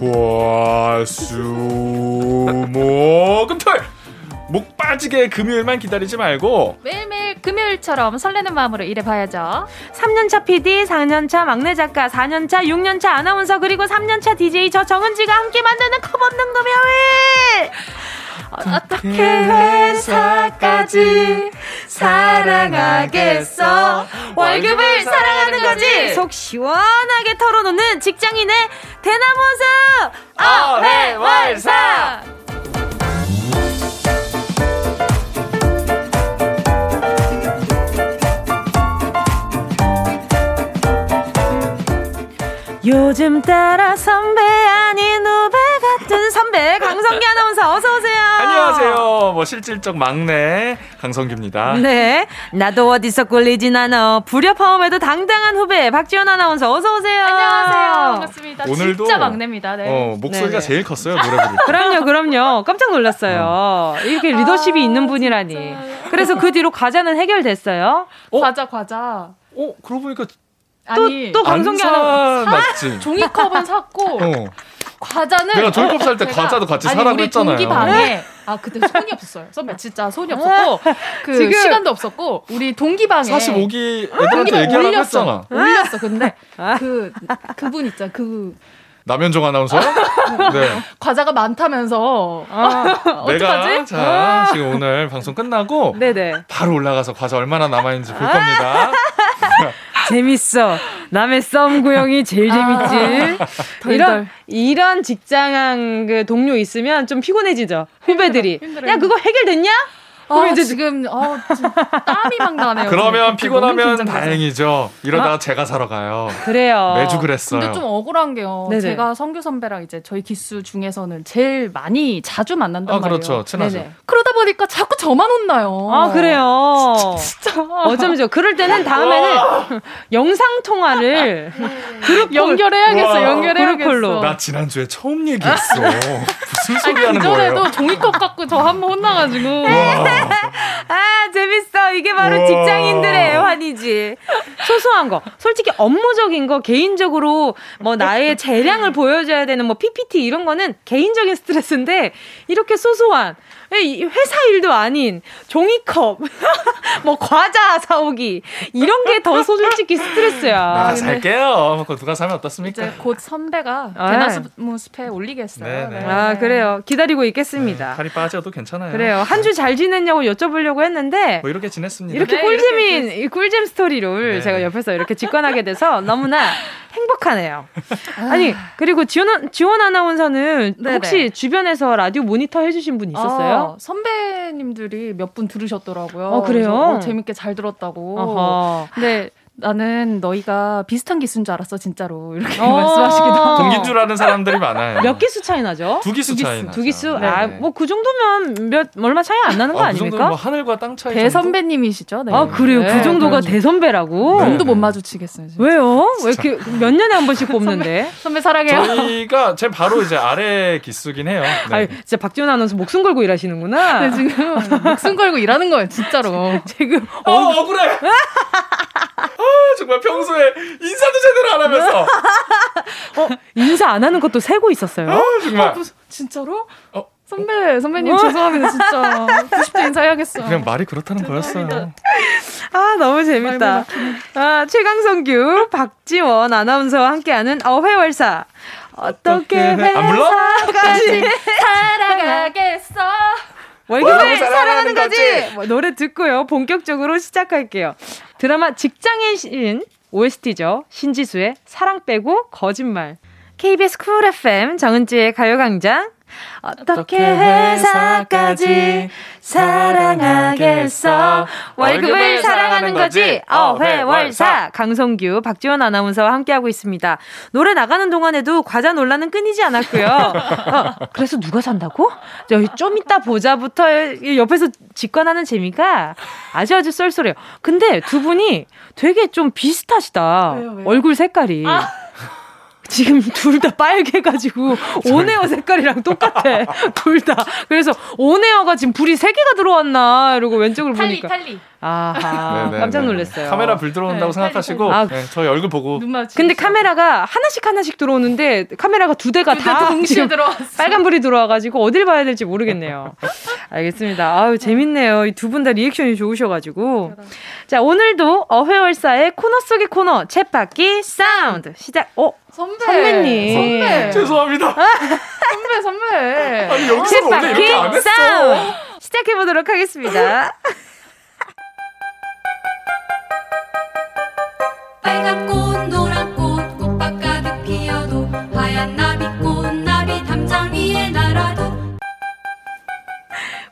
월화수목금토일 목 빠지게 금요일만 기다리지 말고 매일매일 금요일처럼 설레는 마음으로 일해봐야죠. 3년차 PD, 4년차 막내 작가, 4년차, 6년차 아나운서 그리고 3년차 DJ 저 정은지가 함께 만드는 컵없는 금요일! 어떻게 회사까지 사랑하겠어. 월급을 사랑하는 거지. 속 시원하게 털어놓는 직장인의 대나무숲. 어회월사. 요즘 따라 선배 아닌 후배 같은 선배. 강성기 아나운서 어서 오세요. 뭐 실질적 막내 강성규입니다. 네. 나도 어디서 꿀리진 않아. 불협화음에도 당당한 후배 박지원 아나운서 어서 오세요. 안녕하세요. 반갑습니다. 오늘도 진짜 막내입니다. 네. 어, 목소리가 네네. 제일 컸어요. 노래 부를 때. 그럼요. 그럼요. 깜짝 놀랐어요. 어. 이렇게 리더십이 아, 있는 분이라니. 진짜. 그래서 그 뒤로 과자는 해결됐어요? 어? 과자 과자. 어, 그러고 보니까 아니, 또, 또 방송이 하나 맞지. 종이컵은 샀고 어. 과자는 내가 종이컵 살때 과자도 같이 아니, 사라고 했잖아요. 동기 방에 아 그때 손이 없었어요. 선배 진짜 손이 없었고 그 지금 시간도 없었고 우리 동기 방에 45기 애들한테 얘기하라고 올렸어. 했잖아. 올렸어. 근데 그 그분 있잖아. 그 남현종 아나운서? 네. 과자가 많다면서. 아, 내가 자 지금 오늘 방송 끝나고 네네. 바로 올라가서 과자 얼마나 남아 있는지 볼 겁니다. 재밌어. 남의 썸 구형이 제일 재밌지. 아, 이런 이런 직장 그 동료 있으면 좀 피곤해지죠. 후배들이. 야 그거 해결됐냐? 아, 이제 지금 어, 땀이 막 나네요. 그러면 피곤하면 다행이죠. 이러다가 아. 제가 사러 가요. 그래요. 매주 그랬어요. 근데 좀 억울한 게요. 네네. 제가 성규 선배랑 이제 저희 기수 중에서는 제일 많이 자주 만난단 아, 말이에요. 그렇죠. 친하죠. 네네. 그러다 보니까 자꾸 저만 혼나요. 아 그래요. 진짜. 어쩌면 그럴 때는 다음에는 영상 통화를 그룹 연결해야겠어. 연결해야겠어. 나 지난 주에 처음 얘기했어. 무슨 소리 아니, 하는 거예요? 그전에도 종이컵 갖고 저 한 번 혼나가지고. 아, 재밌어. 이게 바로 우와. 직장인들의 애환이지. 소소한 거. 솔직히 업무적인 거, 개인적으로 뭐 나의 재량을 보여줘야 되는 뭐 PPT 이런 거는 개인적인 스트레스인데, 이렇게 소소한 회사 일도 아닌 종이컵, 뭐 과자 사오기 이런 게 더 솔직히 스트레스야. 나 살게요. 그 누가 사면 어떻습니까? 이제 곧 선배가 아, 대나무 숲에 올리겠어요. 네, 네. 아 그래요. 기다리고 있겠습니다. 네, 살이 빠져도 괜찮아요. 그래요. 한 주 잘 지냈냐고 여쭤보려고 했는데 뭐 이렇게 지냈습니다. 이렇게 네, 꿀잼인 이렇게 꿀잼 스토리를 네. 제가 옆에서 이렇게 직관하게 돼서 너무나 행복하네요. 아니 그리고 지원 지원 아나운서는 네네. 혹시 주변에서 라디오 모니터 해주신 분 있었어요? 아, 선배님들이 몇 분 들으셨더라고요. 어, 그래요? 어, 재밌게 잘 들었다고. 어허. 근데 나는 너희가 비슷한 기수인 줄 알았어 진짜로 이렇게 어. 말씀하시기도 하고 동기인 줄 아는 사람들이 많아요. 몇 기수 차이 나죠? 두 기수, 차이 나죠. 두 기수? 네. 아뭐 그 정도면 몇 얼마 차이 안 나는 거 아, 그 아닙니까? 뭐 하늘과 땅 차이. 대선배님이시죠? 네. 아 그래요? 그 네, 그 정도가 네. 대선배라고? 눈도 못 마주치겠어요. 진짜. 왜요? 왜 이렇게 몇 년에 한 번씩 뽑는데? 선배, 선배 사랑해요. 저희가 제 바로 이제 아래 기수긴 해요. 네. 아니, 진짜 박지원 아나운서 목숨 걸고 일하시는구나. 네, 지금 목숨 걸고 일하는 거예요, 진짜로. 지금 어, 억울해. 아, 정말 평소에 인사도 제대로 안 하면서. 어, 인사 안 하는 것도 세고 있었어요? 어, 정말. 어, 진짜로? 어. 선배, 선배님 어? 죄송합니다, 진짜. 90대 인사해야겠어. 그냥 말이 그렇다는 거였어요. 아, 너무 재밌다. 아, 최강성규, 박지원 아나운서와 함께하는 어회월사. 어떻게 회사까지 살아가겠어. 월급을 사랑하는 거지. 뭐, 노래 듣고요. 본격적으로 시작할게요. 드라마 직장의 신 OST죠. 신지수의 사랑 빼고 거짓말. KBS 쿨 FM 정은지의 가요광장 어떻게 회사까지 사랑하겠어? 월급을 사랑하는 거지? 어회월사. 강성규 박지원 아나운서와 함께하고 있습니다. 노래 나가는 동안에도 과자 논란은 끊이지 않았고요. 어, 그래서 누가 산다고? 좀 이따 보자부터 옆에서 직관하는 재미가 아주 아주 쏠쏠해요. 근데 두 분이 되게 좀 비슷하시다. 왜요, 왜요? 얼굴 색깔이. 아. 지금 둘 다 빨개가지고 오네어 색깔이랑 똑같아. 둘 다. 그래서 on air가 지금 불이 세 개가 들어왔나 이러고 왼쪽을 tally, 보니까. tally. 아하. 네네, 깜짝 놀랐어요. 카메라 불 들어온다고 네, 생각하시고 아, 네, 저희 얼굴 보고. 근데 카메라가 하나씩 하나씩 들어오는데 카메라가 두 대가 다 동시에 들어왔어. 빨간 불이 들어와가지고 어딜 봐야 될지 모르겠네요. 알겠습니다. 아유 재밌네요. 이 두 분 다 리액션이 좋으셔가지고. 자 오늘도 어회월사의 코너 속의 코너 쳇바퀴 사운드 시작. 어 선배. 선배님. 선배. 죄송합니다. 선배, 선배. 아니, 여기서 원래 이렇게 안 했어. 시작해 보도록 하겠습니다. 빨간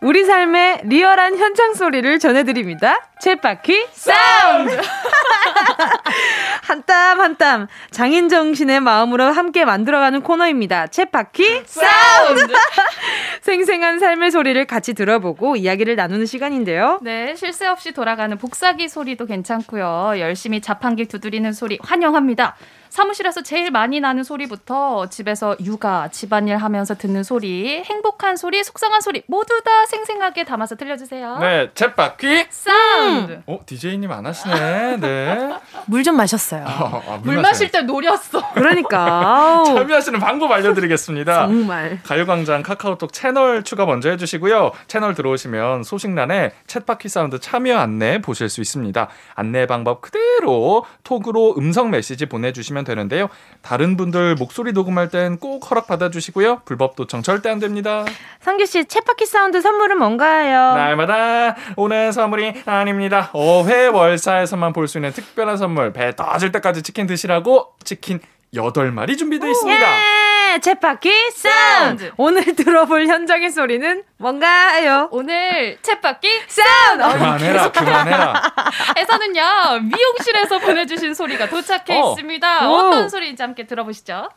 우리 삶의 리얼한 현장 소리를 전해드립니다. 쳇바퀴 사운드! 한 땀 한 땀 장인 정신의 마음으로 함께 만들어가는 코너입니다. 쳇바퀴 사운드! 생생한 삶의 소리를 같이 들어보고 이야기를 나누는 시간인데요. 네, 쉴새 없이 돌아가는 복사기 소리도 괜찮고요. 열심히 자판기 두드리는 소리 환영합니다. 사무실에서 제일 많이 나는 소리부터 집에서 육아, 집안일 하면서 듣는 소리, 행복한 소리, 속상한 소리 모두 다 생생하게 담아서 들려주세요. 네, 챗바퀴 사운드. 어, DJ님 안 하시네. 네. 물 좀 마셨어요. 어, 아, 물, 물 마실 때 노렸어. 그러니까. 참여하시는 방법 알려드리겠습니다. 정말. 가요광장 카카오톡 채널 추가 먼저 해주시고요. 채널 들어오시면 소식란에 챗바퀴 사운드 참여 안내 보실 수 있습니다. 안내 방법 그대로 톡으로 음성 메시지 보내주시면 주시면 되는데요. 다른 분들 목소리 녹음할 땐 꼭 허락 받아주시고요. 불법 도청 절대 안 됩니다. 성규 씨, 챗바퀴 사운드 선물은 뭔가요? 날마다 오는 선물이 아닙니다. 5회 월사에서만 볼 수 있는 특별한 선물. 배 떠질 때까지 치킨 드시라고 치킨 8마리 준비되어 있습니다. 예! 챗바퀴 사운드! 오늘 들어볼 현장의 소리는 뭔가요? 오늘 챗바퀴 사운드! 그만해라, 그만해라. 에서는요, 미용실에서 보내주신 소리가 도착해 어. 있습니다. 오. 어떤 소리인지 함께 들어보시죠.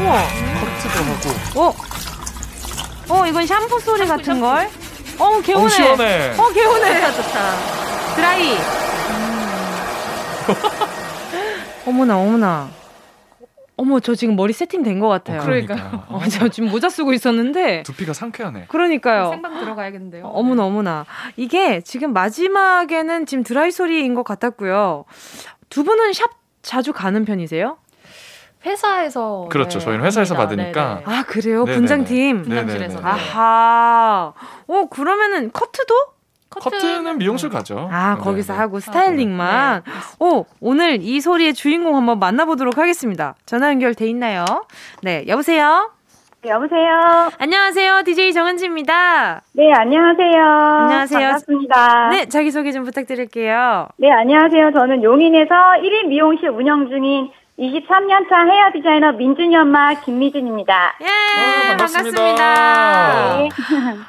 우와. 커트도 하고. 어? 어, 이건 샴푸 소리 샴푸, 같은 샴푸. 걸? 어, 개운해. 어, 시원해. 어, 개운해. 좋다. 드라이. 어머나, 어머나. 어머, 저 지금 머리 세팅된 것 같아요. 어, 그러니까. 어, 저 지금 모자 쓰고 있었는데. 두피가 상쾌하네. 그러니까요. 생방 들어가야겠는데요. 어머나, 어머나. 이게 지금 마지막에는 지금 드라이 소리인 것 같았고요. 두 분은 샵 자주 가는 편이세요? 회사에서 그렇죠. 네, 저희는 회사에서 합니다. 받으니까. 네네. 아 그래요? 네네네. 분장팀. 분장실에서. 아하. 어 그러면은 커트도? 커트는 미용실 가죠. 아, 네, 거기서 네. 하고 스타일링만. 네. 오, 오늘 이 소리의 주인공 한번 만나보도록 하겠습니다. 전화 연결돼 있나요? 네, 여보세요? 네, 여보세요. 안녕하세요. DJ 정은지입니다. 네, 안녕하세요. 안녕하세요. 반갑습니다. 네, 자기소개 좀 부탁드릴게요. 네, 안녕하세요. 저는 용인에서 1인 미용실 운영 중인 23년 차 헤어 디자이너 민준이 엄마 김미준입니다. 예, 아, 반갑습니다. 반갑습니다. 네.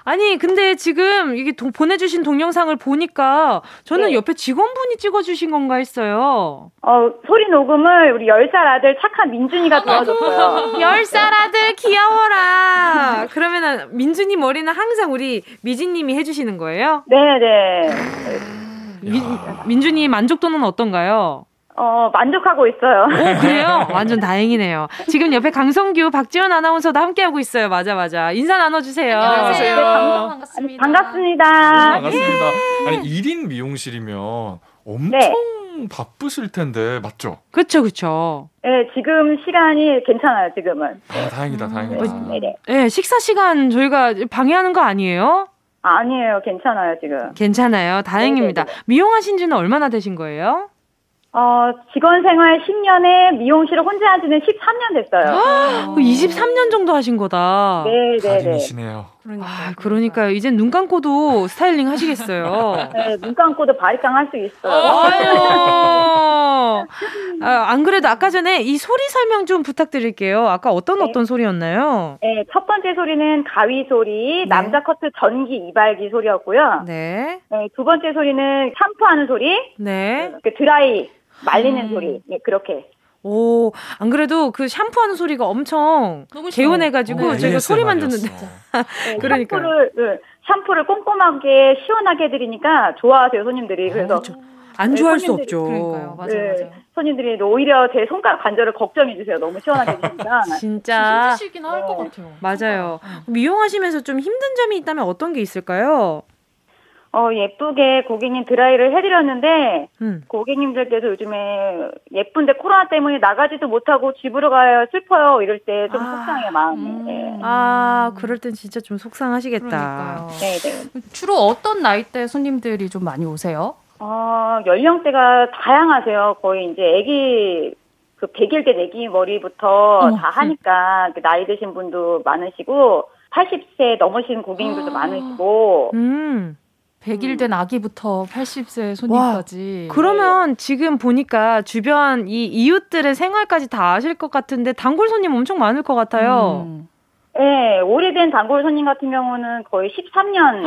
아니, 근데 지금 이게 도, 보내주신 동영상을 보니까 저는 네. 옆에 직원분이 찍어주신 건가 했어요. 어, 소리 녹음을 우리 10살 아들 착한 민준이가 도와줬어요. 10살 아들 귀여워라. 그러면은 민준이 머리는 항상 우리 미진님이 해주시는 거예요? 네네. 민, 민준이 만족도는 어떤가요? 어, 만족하고 있어요. 오, 그래요? 완전 다행이네요. 지금 옆에 강성규, 박지원 아나운서도 함께하고 있어요. 맞아, 맞아. 인사 나눠주세요. 안녕하세요. 네, 반갑습니다. 반갑습니다. 반갑습니다. 아니, 1인 미용실이면 엄청 네. 바쁘실 텐데, 맞죠? 그쵸, 그쵸. 네, 지금 시간이 괜찮아요, 지금은. 아, 다행이다, 다행이다. 음, 네네. 네, 식사 시간 저희가 방해하는 거 아니에요? 아니에요, 괜찮아요, 지금. 괜찮아요. 다행입니다. 네네. 미용하신 지는 얼마나 되신 거예요? 어, 직원 생활 10년에 미용실을 혼자 한 지는 13년 됐어요. 23년 정도 하신 거다. 네, 네, 네. 시네요 그러니까, 아, 그러니까요. 이젠 눈 감고도 스타일링 하시겠어요. 네, 눈 감고도 바리깡 할 수 있어요. 아유. 아, 안 그래도 아까 전에 이 소리 설명 좀 부탁드릴게요. 아까 어떤 네. 어떤 소리였나요? 네, 첫 번째 소리는 가위 소리, 네. 남자 커트 전기 이발기 소리였고요. 네. 네. 두 번째 소리는 샴푸하는 소리. 네. 그 드라이 말리는 음. 소리. 네, 그렇게. 오, 안 그래도 그 샴푸하는 소리가 엄청 개운해가지고 어, 제가 소리만 듣는데. 네, 그러니까. 샴푸를, 네, 샴푸를 꼼꼼하게 시원하게 해드리니까 좋아하세요, 손님들이. 그래서. 어, 안 좋아할 네, 수 없죠. 그러니까요. 맞아요, 네, 맞아요. 손님들이 오히려 제 손가락 관절을 걱정해 주세요. 너무 시원하게 해주니까. 진짜. 힘드시긴 할것 같아요. 맞아요. 미용하시면서 좀 힘든 점이 있다면 어떤 게 있을까요? 어, 예쁘게 고객님 드라이를 해드렸는데, 음. 고객님들께서 요즘에 예쁜데 코로나 때문에 나가지도 못하고 집으로 가야 슬퍼요. 이럴 때좀 아, 속상해, 마음이. 음. 네. 아, 그럴 땐 진짜 좀 속상하시겠다. 네네. 주로 어떤 나이대 손님들이 좀 많이 오세요? 어, 연령대가 다양하세요. 거의 이제 애기, 그 100일 된 애기 머리부터 어머, 다 하니까, 네. 나이 드신 분도 많으시고, 80세 넘으신 고객님들도 아, 많으시고, 음. 100일 된 아기부터 80세 손님까지. 와, 그러면 지금 보니까 주변 이 이웃들의 생활까지 다 아실 것 같은데 단골 손님 엄청 많을 것 같아요. 음. 네, 오래된 단골 손님 같은 경우는 거의 13년.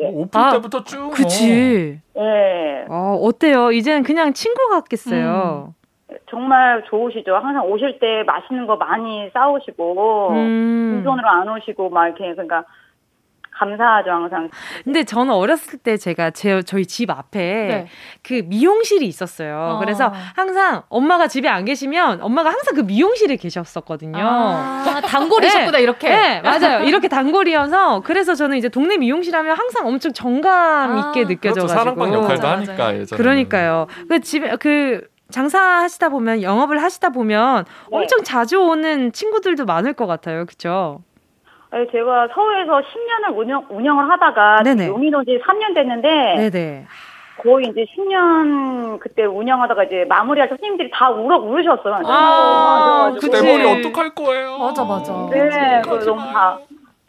오픈 아, 때부터 쭉. 그치. 네. 어, 어때요? 이제는 그냥 친구 같겠어요. 음. 정말 좋으시죠. 항상 오실 때 맛있는 거 많이 싸우시고, 음. 빈손으로 안 오시고, 막 이렇게, 그러니까, 감사하죠 항상. 근데 저는 어렸을 때 제가 제 저희 집 앞에 네. 그 미용실이 있었어요. 어. 그래서 항상 엄마가 집에 안 계시면 엄마가 항상 그 미용실에 계셨었거든요. 아, 단골이셨구나 네. 이렇게. 네, 맞아요. 이렇게 단골이어서 그래서 저는 이제 동네 미용실 하면 항상 엄청 정감 있게 아. 느껴져가지고. 그렇죠. 사랑방 역할도 하니까 예전에. 그러니까요. 그 집에 그 장사하시다 보면 영업을 하시다 보면 네. 엄청 자주 오는 친구들도 많을 것 같아요. 그렇죠? 네, 제가 서울에서 10년을 운영, 운영을 하다가 용인 온 지 3년 됐는데 네네. 거의 이제 10년 그때 운영하다가 이제 마무리할 때 손님들이 다 울어 울으셨어요. 아, 그치. 내 머리 어떡할 거예요? 맞아 맞아. 네, 그 너무 다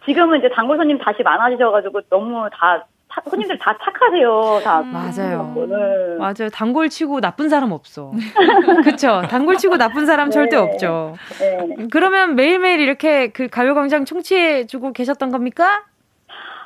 지금은 이제 단골 손님 다시 많아지셔가지고 너무 다 차, 손님들 다 착하세요. 다 음, 맞아요. 네. 맞아요. 단골 치고 나쁜 사람 없어. 그렇죠. 단골 치고 나쁜 사람 네. 절대 없죠. 네. 그러면 매일매일 이렇게 그 가요광장 청취해 주고 계셨던 겁니까?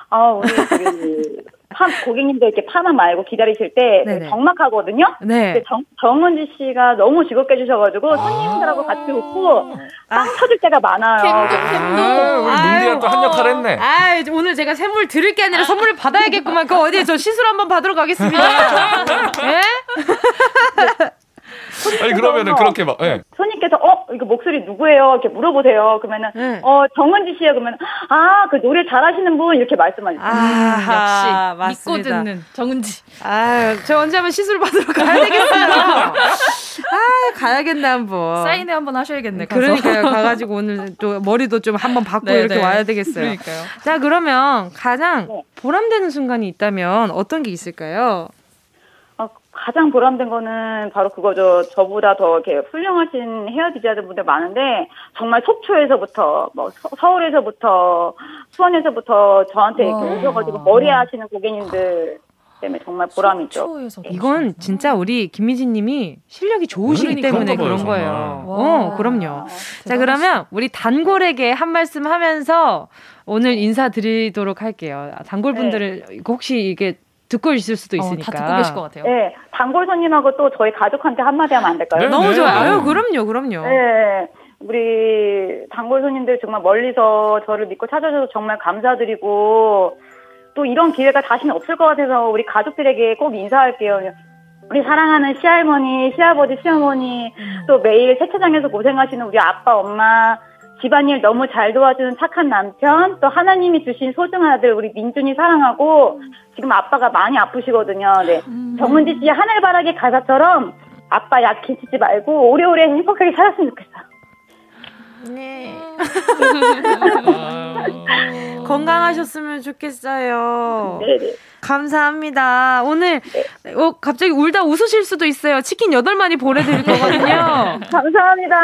아, 우리 그 파, 고객님들 이렇게 파마 말고 기다리실 때 네네. 적막하거든요. 네. 정, 정은지 씨가 너무 즐겁게 해주셔가지고 손님들하고 같이 웃고 빵 아. 터질 때가 많아요. 아, 우리 또한 역할 했네. 아, 오늘 제가 샘물 드릴 게 아니라 선물을 받아야겠구만. 그 어디에 저 시술 한번 받으러 가겠습니다. 예? 아니 그러면은 그렇게 막 네. 손님께서 어 이거 목소리 누구예요? 이렇게 물어보세요. 그러면은 네. 어 정은지 씨야 그러면 아 그 노래 잘하시는 분 이렇게 말씀하시죠. 아, 음, 역시 맞습니다. 믿고 듣는 정은지. 아저 언제 한번 시술 받으러 가야 되겠어요. 아 가야겠네 한번. 사인회 한번 하셔야겠네. 가서. 그러니까요. 가가지고 오늘 또 머리도 좀 한번 받고 네, 이렇게 네. 와야 되겠어요. 그러니까요. 자 그러면 가장 네. 보람되는 순간이 있다면 어떤 게 있을까요? 가장 보람된 거는 바로 그거죠. 저보다 더 이렇게 훌륭하신 헤어 디자이너 분들 많은데 정말 속초에서부터 뭐 서, 울에서부터 수원에서부터 저한테 이렇게 오셔가지고 머리 하시는 고객님들 때문에 정말 보람이죠. 이건 진짜 우리 김미진님이 실력이 좋으시기. 때문에 그런 거예요. 어, 그럼요. 자, 그러면 우리 단골에게 한 말씀 하면서 오늘 인사드리도록 할게요. 아, 단골분들을 이거 혹시 이게 듣고 있을 수도 있으니까. 어, 다 듣고 계실 것 같아요. 네, 단골 손님하고 또 저희 가족한테 한마디 하면 안 될까요? 네, 너무 네, 좋아요. 네. 아유, 그럼요, 그럼요. 네, 우리 단골 손님들 정말 멀리서 저를 믿고 찾아줘서 정말 감사드리고 또 이런 기회가 다시는 없을 것 같아서 우리 가족들에게 꼭 인사할게요. 우리 사랑하는 시할머니, 시아버지, 시어머니, 또 매일 세차장에서 고생하시는 우리 아빠, 엄마, 집안일 너무 잘 도와주는 착한 남편, 또 하나님이 주신 소중한 아들 우리 민준이 사랑하고 지금 아빠가 많이 아프시거든요. 네. 정은지 씨 하늘바라기 가사처럼 아빠 약해 지지 말고 오래오래 행복하게 살았으면 좋겠어. 네. 건강하셨으면 좋겠어요. 네네. 감사합니다. 오늘 어, 갑자기 울다 웃으실 수도 있어요. 치킨 8마리 보내드릴 거거든요. 감사합니다.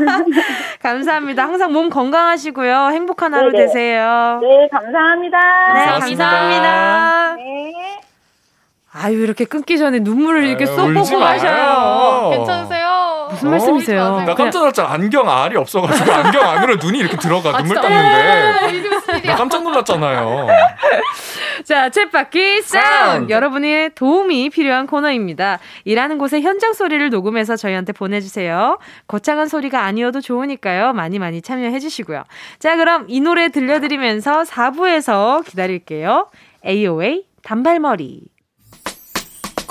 감사합니다. 항상 몸 건강하시고요. 행복한 하루 네네. 되세요. 네, 감사합니다. 네, 고맙습니다. 감사합니다. 네. 아유, 이렇게 끊기 전에 눈물을 이렇게 아유, 쏙 뽑고 가셔요. 괜찮으세요? 무슨 말씀이세요? 마세요. 나 깜짝 놀랐잖아. 안경 알이 없어가지고 안경 안으로 눈이 이렇게 들어가 아, 눈물? 땄는데 이게 무슨 일이야? 나 깜짝 놀랐잖아요. 자, 챗바퀴 사운드. 사운드. 여러분의 도움이 필요한 코너입니다. 일하는 곳의 현장 소리를 녹음해서 저희한테 보내주세요. 거창한 소리가 아니어도 좋으니까요. 많이 많이 참여해 주시고요. 자, 그럼 이 노래 들려드리면서 4부에서 기다릴게요. AOA 단발머리.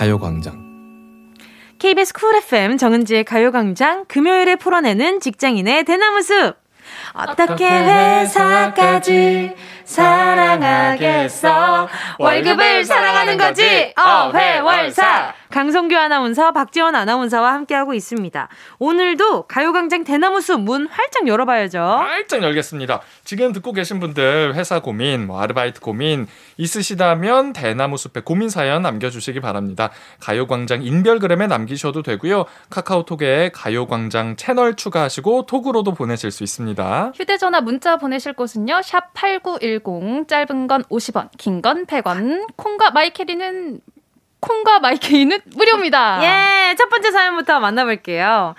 가요광장. KBS 쿨 FM 정은지의 가요광장 금요일에 풀어내는 직장인의 대나무숲. 어떻게 회사까지 사랑하겠어? 월급을 사랑하는 거지? 어회월사 강성규 아나운서 박지원 아나운서와 함께하고 있습니다 오늘도 가요광장 대나무숲 문 활짝 열어봐야죠 활짝 열겠습니다. 지금 듣고 계신 분들 회사 고민, 뭐 아르바이트 고민 있으시다면 대나무 숲에 고민 사연 남겨주시기 바랍니다. 가요광장 인별그램에 남기셔도 되고요. 카카오톡에 가요광장 채널 추가하시고 톡으로도 보내실 수 있습니다. 휴대전화 문자 보내실 곳은요. 샵 8910 짧은 건 50원, 긴 건 100원. 콩과 마이케리는 콩과 마이케이는 무료입니다. 예, 첫 번째 사연부터 만나볼게요.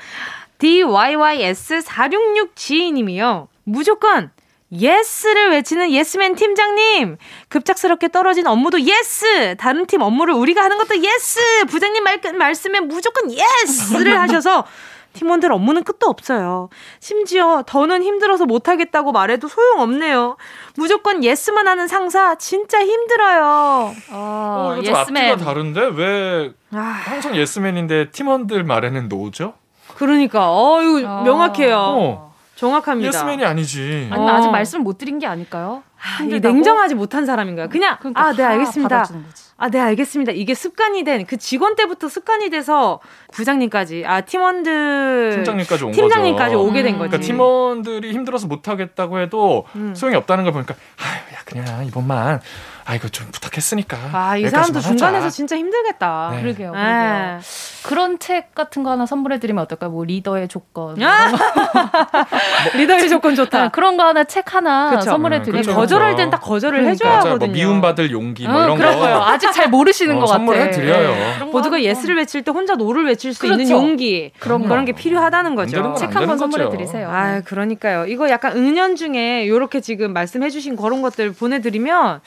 DYYS466G님이요. 무조건 yes를 외치는 예스맨 팀장님. 급작스럽게 떨어진 업무도 yes. 다른 팀 업무를 우리가 하는 것도 yes. 부장님 말, 말씀에 무조건 yes를 하셔서 팀원들 업무는 끝도 없어요. 심지어 더는 힘들어서 못하겠다고 말해도 소용없네요. 무조건 yes만 하는 상사 진짜 힘들어요. 어, 어, 이거 좀 앞뒤가 예스맨. 다른데 왜 아, 항상 예스맨인데 팀원들 말에는 no죠? 그러니까 어유 어. 명확해요. 어, 정확합니다. 예스맨이 아니지. 아니면 어. 아직 말씀을 못 드린 게 아닐까요? 아? 냉정하지 못한 사람인가요? 그냥 그러니까 아, 네다 알겠습니다. 거지. 아, 네 알겠습니다. 이게 습관이 된 그 직원 때부터 습관이 돼서 부장님까지 아 팀원들 팀장님까지 온 팀장님까지 거죠. 오게 된 음. 거지. 그러니까 팀원들이 힘들어서 못 하겠다고 해도 음. 소용이 없다는 걸 보니까 아유 야 그냥 이번만 아 이거 좀 부탁했으니까 아, 이 사람도 하자. 중간에서 진짜 힘들겠다. 네. 그러게요. 네. 그러게요. 그런 책 같은 거 하나 선물해 드리면 어떨까요? 뭐 리더의 조건. 뭐 아! 거. 리더의 조건 좋다. 네, 그런 거 하나 책 하나 그쵸. 선물해 음, 드리면 거절할. 땐 딱 거절을 그러니까. 해줘야 맞아요. 뭐 하거든요. 미움받을 용기 뭐 어, 이런 그런 거 거요. 아직 잘 모르시는 어, 것 같아. 선물해 드려요. 그런 거 모두가 예스를 외칠 때 혼자 노를 외칠 수 있는 그렇죠. 용기 그런 그런, 거. 게 필요하다는 거죠. 건책안한번 되는 선물해 거죠. 드리세요. 아, 그러니까요. 이거 약간 은연 중에 요렇게 지금 말씀해주신 그런 것들 보내드리면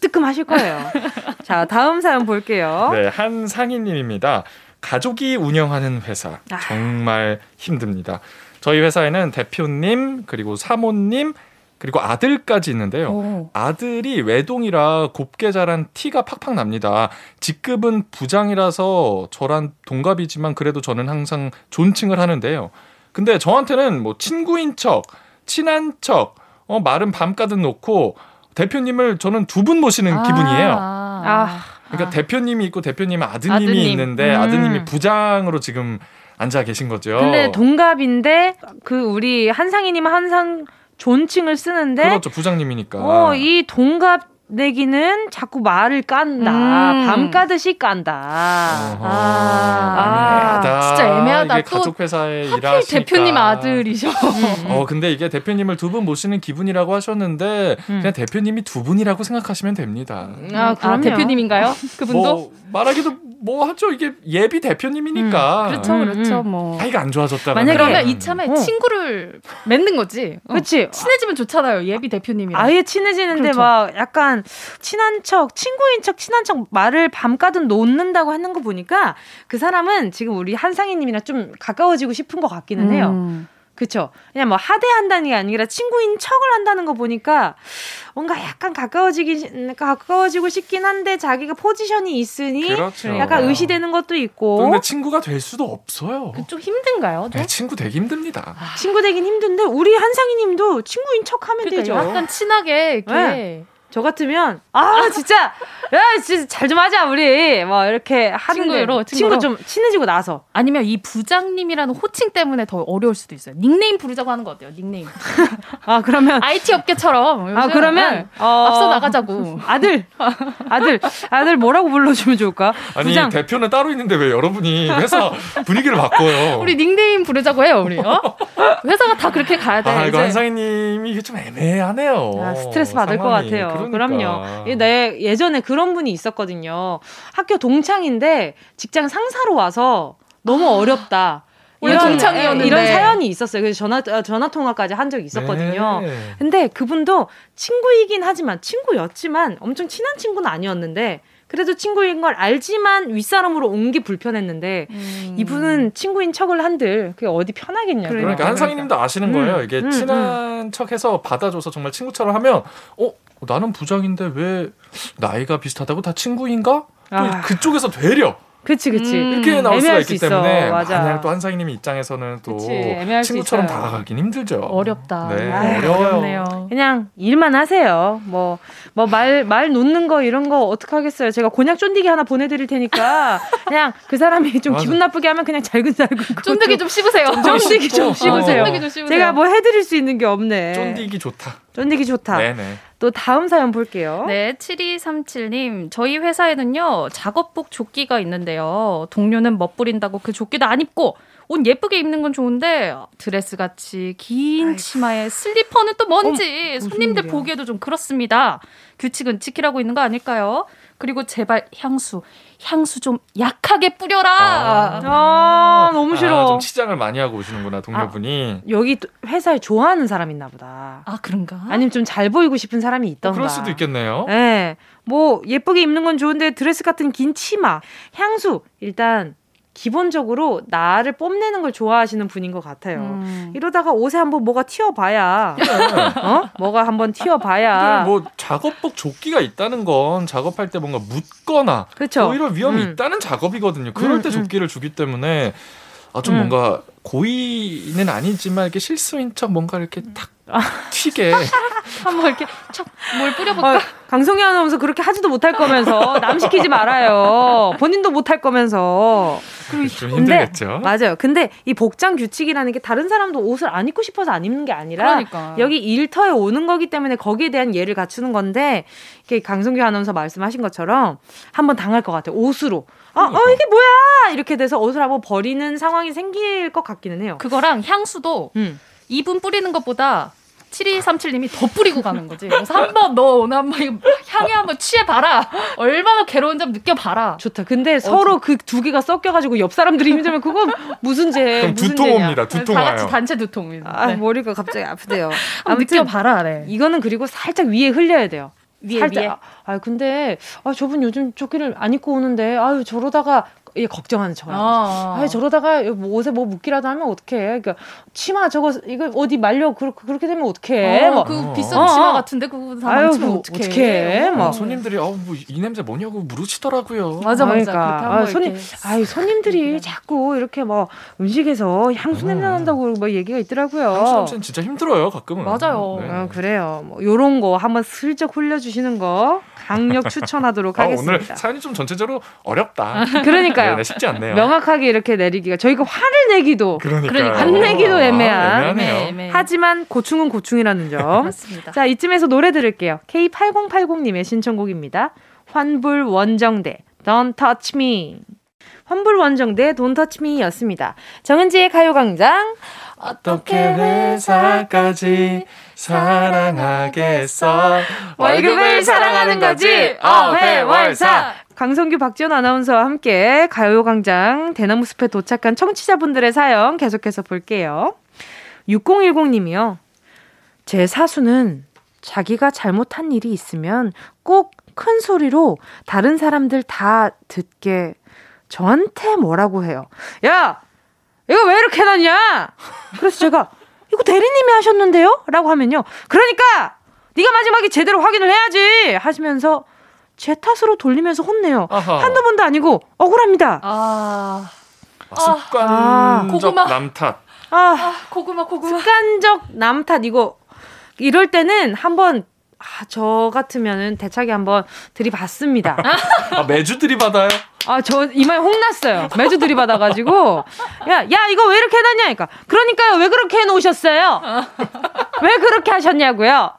뜨끔하실 거예요. 자, 다음 사연 볼게요. 네, 한 상인님입니다. 가족이 운영하는 회사 아. 정말 힘듭니다. 저희 회사에는 대표님 그리고 사모님 그리고 아들까지 있는데요. 오. 아들이 외동이라 곱게 자란 티가 팍팍 납니다. 직급은 부장이라서 저랑 동갑이지만 그래도 저는 항상 존칭을 하는데요. 근데 저한테는 뭐 친구인 척, 친한 척, 어, 말은 밤가득 놓고 대표님을 저는 두 분 모시는 기분이에요. 아. 아. 그러니까 아. 대표님이 있고 대표님 아드님이 아드님. 있는데 음. 아드님이 부장으로 지금 앉아 계신 거죠. 근데 동갑인데 그 우리 한상희님은 항상 존칭을 쓰는데 그렇죠 부장님이니까. 어, 이 동갑 내기는 자꾸 말을 깐다. 음. 밤 까듯이 깐다. 아, 아, 진짜 애매하다. 이게 가족 회사에 일하시니까. 대표님 아들이셔. 어, 근데 이게 대표님을 두 분 모시는 기분이라고 하셨는데 음. 그냥 대표님이 두 분이라고 생각하시면 됩니다. 아, 아 대표님인가요? 그분도? 뭐, 말하기도 뭐 하죠. 이게 예비 대표님이니까. 음, 그렇죠, 음, 그렇죠. 뭐 사이가 안 좋아졌다. 만약 그러면 이참에 어. 친구를 맺는 거지. 어. 그렇지. 친해지면 좋잖아요. 예비 대표님이랑. 아예 친해지는데 그렇죠. 막 약간 친한 척, 친구인 척, 친한 척 말을 밤가든 놓는다고 하는 거 보니까 그 사람은 지금 우리 한상희님이랑 좀 가까워지고 싶은 것 같기는 해요. 음. 그쵸. 그냥 뭐 하대한다는 게 아니라 친구인 척을 한다는 거 보니까 뭔가 약간 가까워지기, 가까워지고 싶긴 한데 자기가 포지션이 있으니 그렇죠. 약간 의시되는 것도 있고. 근데 친구가 될 수도 없어요. 그좀 힘든가요? 네, 친구 되기 힘듭니다. 아, 친구 되긴 힘든데 우리 한상희 님도 친구인 척 하면 그러니까 되죠. 약간 친하게 이렇게. 네. 저 같으면 아 진짜 야 진짜 잘 좀 하자 우리. 뭐 이렇게 하는 친구로 친구 좀 친해지고 나서. 아니면 이 부장님이라는 호칭 때문에 더 어려울 수도 있어요. 닉네임 부르자고 하는 거 어때요? 닉네임. 아 그러면. IT 업계처럼. 아 그러면? 네. 어... 앞서 나가자고. 아들. 아들. 아들 뭐라고 불러주면 좋을까? 아니 부장. 대표는 따로 있는데 왜 여러분이 회사 분위기를 바꿔요? 우리 닉네임 부르자고 해요 우리. 어? 회사가 다 그렇게 가야 돼 아, 이거 한상희님이 이게 좀 애매하네요. 아, 스트레스 받을 상황이. 것 같아요 그러니까. 그럼요. 내 예전에 그런 분이 있었거든요. 학교 동창인데 직장 상사로 와서 너무 아. 어렵다. 이런 동창이었는데 이런 사연이 있었어요. 그래서 전화 어, 전화 통화까지 한 적이 있었거든요. 네. 근데 그분도 친구이긴 하지만 친구였지만 엄청 친한 친구는 아니었는데 그래도 친구인 걸 알지만 윗사람으로 온 게 불편했는데 음. 이분은 친구인 척을 한들 그게 어디 편하겠냐고. 그러니까 한상희님도 아시는 거예요. 음. 이게 음, 친한 음. 척해서 받아줘서 정말 친구처럼 하면 어 나는 부장인데 왜 나이가 비슷하다고 다 친구인가? 또 아. 그쪽에서 되려. 그치 그치 음, 이렇게 나올 수가 있기 때문에 만약 또 한상희님 입장에서는 또 그치, 친구처럼 다가가긴 힘들죠. 어렵다. 네, 아유, 어려워요. 어렵네요. 그냥 일만 하세요. 뭐 뭐 말말 놓는 거 이런 거 어떡 하겠어요. 제가 곤약 쫀디기 하나 보내드릴 테니까 그냥 그 사람이 좀 맞아. 기분 나쁘게 하면 그냥 잘근잘근 쫀디기 좀 씹으세요. 쫀디기 좀 씹으세요. 쫀디기 좀 씹으세요. 제가 뭐 해드릴 수 있는 게 없네. 쫀디기 좋다. 쫀디기 좋다. 네네. 또 다음 사연 볼게요. 네, 7237님. 저희 회사에는요, 작업복 조끼가 있는데요. 동료는 멋부린다고 그 조끼도 안 입고, 옷 예쁘게 입는 건 좋은데, 드레스 같이 긴 아이고. 치마에 슬리퍼는 또 뭔지, 어, 손님들 보기에도 좀 그렇습니다. 규칙은 지키라고 있는 거 아닐까요? 그리고 제발 향수, 향수 좀 약하게 뿌려라. 아, 아 너무 싫어. 아, 좀 치장을 많이 하고 오시는구나 동료분이. 아, 여기 회사에 좋아하는 사람 있나 보다. 아 그런가? 아니면 좀 잘 보이고 싶은 사람이 있던가. 그럴 수도 있겠네요. 네. 뭐 예쁘게 입는 건 좋은데 드레스 같은 긴 치마, 향수 일단 기본적으로 나를 뽐내는 걸 좋아하시는 분인 것 같아요. 음. 이러다가 옷에 한번 뭐가 튀어봐야, 어? 뭐가 한번 튀어봐야. 뭐 작업복 조끼가 있다는 건 작업할 때 뭔가 묻거나 그쵸? 뭐 이런 위험이 음. 있다는 작업이거든요. 그럴 음, 때 음. 조끼를 주기 때문에 아, 좀 음. 뭔가 고의는 아니지만 이렇게 실수인 척 뭔가 이렇게 탁 튀게 한번 이렇게 뭘 뿌려볼까? 어, 강성희 아나운서 그렇게 하지도 못할 거면서 남 시키지 말아요. 본인도 못할 거면서. 좀 힘들겠죠. 맞아요. 근데 이 복장 규칙이라는 게 다른 사람도 옷을 안 입고 싶어서 안 입는 게 아니라 그러니까. 여기 일터에 오는 거기 때문에 거기에 대한 예를 갖추는 건데 이게 강성규 아나운서 말씀하신 것처럼 한번 당할 것 같아요. 옷으로. 아, 어, 이게 뭐야! 이렇게 돼서 옷을 한번 버리는 상황이 생길 것 같기는 해요. 그거랑 향수도 음. 이분 뿌리는 것보다 7237님이 더 뿌리고 가는 거지. 그래서 한번 너 오늘 한번 향에 한번 취해봐라. 얼마나 괴로운지 한번 느껴봐라. 좋다. 근데 어, 서로 그 두 개가 섞여가지고 옆 사람들이 힘들면 그건 무슨 죄? 그럼 두통 옵니다. 두통 와요. 다 같이 단체 두통입니다. 아, 네. 머리가 갑자기 아프대요. 아무튼 느껴봐라. 네. 이거는 그리고 살짝 위에 흘려야 돼요. 위에 살짝. 위에. 아 근데 아 저분 요즘 조끼를 안 입고 오는데 아유 저러다가 예, 걱정하는 저요. 아, 아 저러다가 뭐 옷에 뭐 묻기라도 하면 어떡해. 그러니까 치마 저거 이거 어디 말려 그렇게 그렇게 되면 어떡해. 어, 뭐. 그 비싼 어, 치마 같은데 그거 다 아유, 망치면 뭐, 어떡해. 어떡해. 뭐. 손님들이 어 뭐이 냄새 뭐냐고 물으시더라고요. 맞아 맞아. 그러니까. 아, 손님 아유 손님들이 자꾸 이렇게 뭐 음식에서 향수 냄새 음. 난다고 뭐 얘기가 있더라고요. 향수 냄새는 진짜 힘들어요 가끔은. 맞아요. 네. 어, 그래요. 뭐 요런 거 한번 슬쩍 흘려주시는 거 강력 추천하도록 아, 하겠습니다. 오늘 사연이 좀 전체적으로 어렵다. 그러니까요. 네, 쉽지 않네요. 명확하게 이렇게 내리기가 저희가 화를 내기도 그러니까 안 내기도 아, 애매한. 네, 네, 하지만 고충은 고충이라는 점. 맞습니다. 자 이쯤에서 노래 들을게요. K8080님의 신청곡입니다. 환불 원정대 Don't Touch Me. 환불 원정대 Don't Touch Me였습니다. 정은지의 가요광장 어떻게 회사까지 사랑하겠어. 월급을 사랑하는 거지? 어회월사. 강성규 박지원 아나운서와 함께 가요광장 대나무 숲에 도착한 청취자분들의 사연 계속해서 볼게요. 6010님이요. 제 사수는 자기가 잘못한 일이 있으면 꼭 큰 소리로 다른 사람들 다 듣게 저한테 뭐라고 해요. 야! 이거 왜 이렇게 해놨냐? 그래서 제가 이거 대리님이 하셨는데요? 라고 하면요. 그러니까 네가 마지막에 제대로 확인을 해야지 하시면서 제 탓으로 돌리면서 혼내요. 아하. 한두 번도 아니고 억울합니다. 아, 아 습관적 아, 남탓. 아, 아, 고구마 고구마. 습관적 남탓 이거 이럴 때는 한번 아, 저 같으면은 대차게 한번 들이받습니다. 아, 매주 들이받아요? 아, 저 이마에 홍났어요. 매주 들이받아가지고. 야, 야, 이거 왜 이렇게 해놨냐? 그러니까. 그러니까요, 왜 그렇게 해놓으셨어요? 왜 그렇게 하셨냐고요?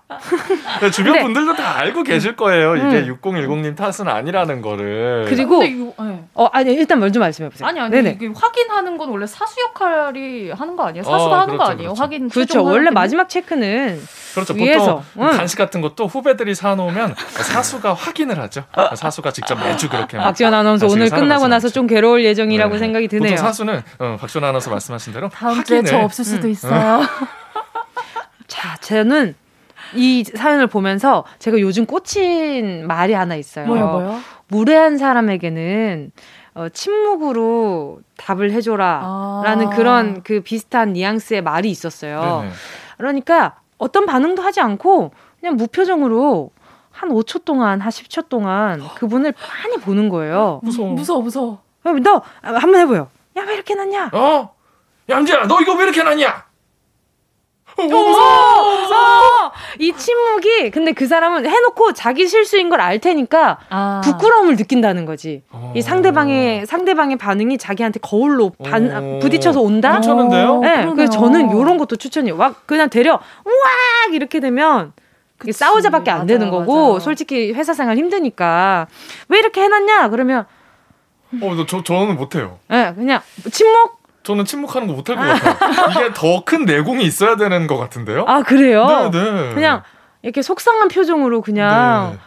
네, 주변 네. 분들도 다 알고 계실 거예요. 이게 음. 6010님 탓은 아니라는 거를. 그리고, 요, 네. 어, 아니, 일단 먼저 말씀해보세요. 아니, 아니, 네네. 이게 확인하는 건 원래 사수 역할이 하는 거 아니에요? 사수가 아, 하는 그렇죠, 거 아니에요? 그렇죠. 확인. 그렇죠. 원래 마지막 체크는. 그렇죠. 위에서. 보통 응. 간식 같은 것도 후배들이 사놓으면 사수가 확인을 하죠. 사수가 직접 매주 그렇게. 박지원 아나운서 오늘 끝나고 나서 좀 괴로울 예정이라고 네. 생각이 드네요. 보통 사수는 어, 박지원 아나운서 말씀하신 대로 다음 확인을. 주에 저 없을 수도 음. 있어요. 자, 저는 이 사연을 보면서 제가 요즘 꽂힌 말이 하나 있어요. 뭐요, 뭐요? 무례한 사람에게는 어, 침묵으로 답을 해줘라. 아. 라는 그런 그 비슷한 뉘앙스의 말이 있었어요. 네네. 그러니까 어떤 반응도 하지 않고 그냥 무표정으로 한 5초 동안, 한 10초 동안 그분을 많이 보는 거예요. 무서워. 무서워, 무서워. 너 한번 해보요. 야, 왜 이렇게 났냐? 어? 양지야, 너 이거 왜 이렇게 났냐? 어, 무서워, 무서워. 이 침묵이 근데 그 사람은 해놓고 자기 실수인 걸 알 테니까 아. 부끄러움을 느낀다는 거지. 어. 이 상대방의 상대방의 반응이 자기한테 거울로 반, 어. 부딪혀서 온다. 괜찮은데요? 네, 그래서 저는 이런 것도 추천해요. 막 그냥 데려 우악 이렇게 되면 그치. 싸우자밖에 안 맞아요, 되는 거고 맞아요. 솔직히 회사 생활 힘드니까 왜 이렇게 해놨냐 그러면 어, 저 저는 못해요. 네, 그냥 침묵 저는 침묵하는 거 못할 것 같아요. 이게 더 큰 내공이 있어야 되는 것 같은데요? 아, 그래요? 네, 네. 그냥 이렇게 속상한 표정으로 그냥.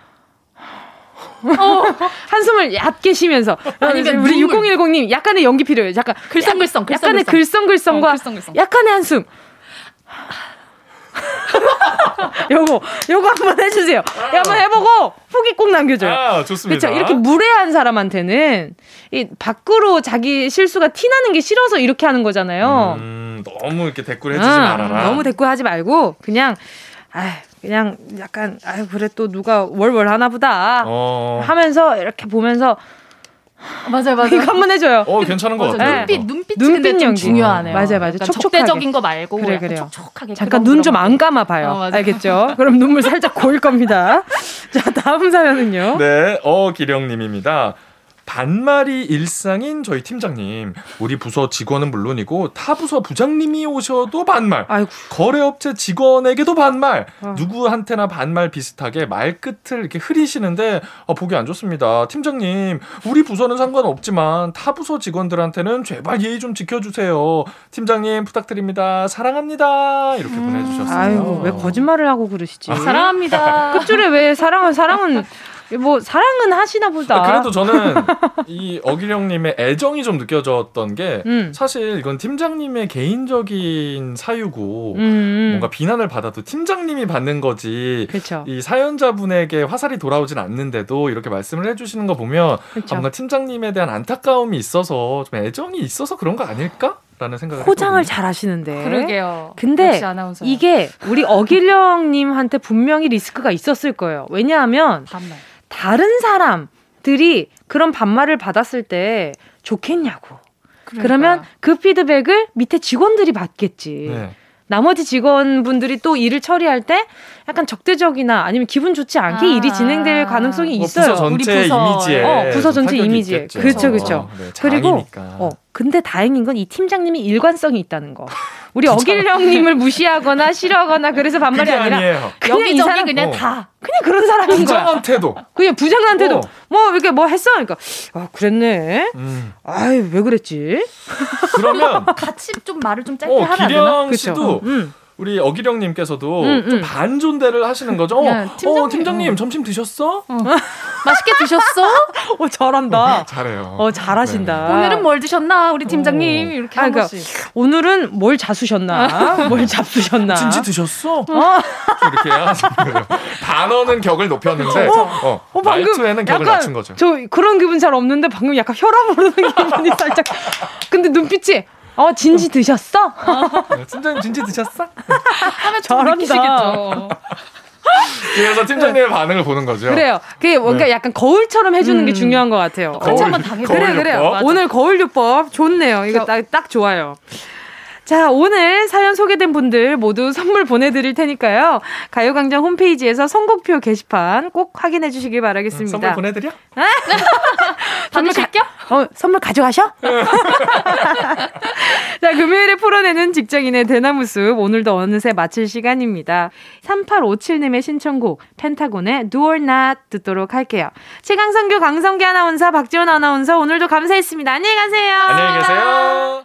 네. 어, 한숨을 얕게 쉬면서 아니면 우리 6010님 약간의 연기 필요해요. 약간 글썽글썽, 글썽, 약간의 글썽글썽과 어, 글썽글썽. 약간의 한숨. 요거 요거 한번 해주세요. 아. 한번 해보고 후기 꼭 남겨줘요. 아, 좋습니다. 그렇죠. 이렇게 무례한 사람한테는 이 밖으로 자기 실수가 티나는 게 싫어서 이렇게 하는 거잖아요. 음, 너무 이렇게 댓글 해주지 아, 말아라. 너무 댓글 하지 말고 그냥 아 그냥 약간 아 그래 또 누가 월월 하나 보다 어. 하면서 이렇게 보면서 맞아요, 맞아요. 이거 한 번 해줘요. 어, 괜찮은 것 같아요. 눈빛, 눈빛, 눈빛 연기 중요하네요. 맞아요, 맞아요. 촉촉적인 거 말고 그래, 그래요. 촉촉하게. 잠깐 눈 좀 안 감아봐요. 어, 알겠죠? 그럼 눈물 살짝 고일 겁니다. 자, 다음 사연은요. 네, 어 기령님입니다. 반말이 일상인 저희 팀장님. 우리 부서 직원은 물론이고 타 부서 부장님이 오셔도 반말. 아이고. 거래업체 직원에게도 반말. 어. 누구한테나 반말 비슷하게 말끝을 이렇게 흐리시는데 어, 보기 안 좋습니다. 팀장님, 우리 부서는 상관없지만 타 부서 직원들한테는 제발 예의 좀 지켜주세요. 팀장님 부탁드립니다. 사랑합니다. 이렇게 음. 보내주셨어요. 아이고 왜 거짓말을 하고 그러시지? 사랑합니다. 끝줄에 왜 사랑은 사랑은 뭐 사랑은 하시나 보다. 아, 그래도 저는 이 어기령님의 애정이 좀 느껴졌던 게 음. 사실 이건 팀장님의 개인적인 사유고 음. 음. 뭔가 비난을 받아도 팀장님이 받는 거지. 그쵸. 이 사연자분에게 화살이 돌아오진 않는데도 이렇게 말씀을 해주시는 거 보면 아, 뭔가 팀장님에 대한 안타까움이 있어서 좀 애정이 있어서 그런 거 아닐까? 라는 생각을 포장을 했거든요. 잘 하시는데. 그러게요. 근데 이게 우리 어길령님한테 분명히 리스크가 있었을 거예요. 왜냐하면 반말. 다른 사람들이 그런 반말을 받았을 때 좋겠냐고. 그러니까. 그러면그 피드백을 밑에 직원들이 받겠지. 네. 나머지 직원분들이 또 일을 처리할 때 약간 적대적이나 아니면 기분 좋지 않게 아~ 일이 진행될 가능성이 뭐 있어요. 부서 전체 우리 부서, 이미지에 어, 부서 전체 이미지에 그렇죠, 그렇죠. 어, 네, 그리고 어, 근데 다행인 건 이 팀장님이 일관성이 있다는 거. 우리 어길령님을 무시하거나 싫어하거나 그래서 반말이 아니라 아니에요. 그냥 여기 이 사람 그냥 어. 다 그냥 그런 사람인 거야. 부장한테도 그냥 부장한테도 어. 뭐 이렇게 뭐 했어 그러니까 아 그랬네. 음. 아유 왜 그랬지? 그러면 같이 좀 말을 좀 짧게 어, 하면 기령 씨도 음. 우리 어기령님께서도 음, 음. 반존대를 하시는 거죠. 어, 팀장님, 어, 팀장님 점심 드셨어? 어. 맛있게 드셨어? 어, 잘한다. 잘해요. 어, 잘하신다. 네. 오늘은 뭘 드셨나, 우리 팀장님? 어. 이렇게 아, 그러니까, 오늘은 뭘 자수셨나? 뭘 잡수셨나? 진지 드셨어? 어. 이렇게 해가지고 단어는 격을 높였는데, 어, 어, 어 방금 말투에는 격을 낮춘 거죠. 저 그런 기분 잘 없는데 방금 약간 혈압 오르는 기분이 살짝. 근데 눈빛이 어 진지 드셨어? 네, 팀장님 진지 드셨어? 하면 잘한다. 그래서 팀장님의 반응을 보는 거죠. 그래요. 그게 뭔가 네. 약간 거울처럼 해주는 음. 게 중요한 것 같아요. 같이 한번 당해보 그래 그래요. 오늘 거울요법 좋네요. 이거 딱, 딱 좋아요. 자, 오늘 사연 소개된 분들 모두 선물 보내드릴 테니까요. 가요광장 홈페이지에서 선곡표 게시판 꼭 확인해 주시길 바라겠습니다. 선물 보내드려? 선물 갈게요? 어, 선물 가져가셔? 자, 금요일에 풀어내는 직장인의 대나무 숲. 오늘도 어느새 마칠 시간입니다. 3857님의 신청곡, 펜타곤의 Do or Not 듣도록 할게요. 최강성규, 강성기 아나운서, 박지원 아나운서, 오늘도 감사했습니다. 안녕히 가세요. 안녕히 계세요.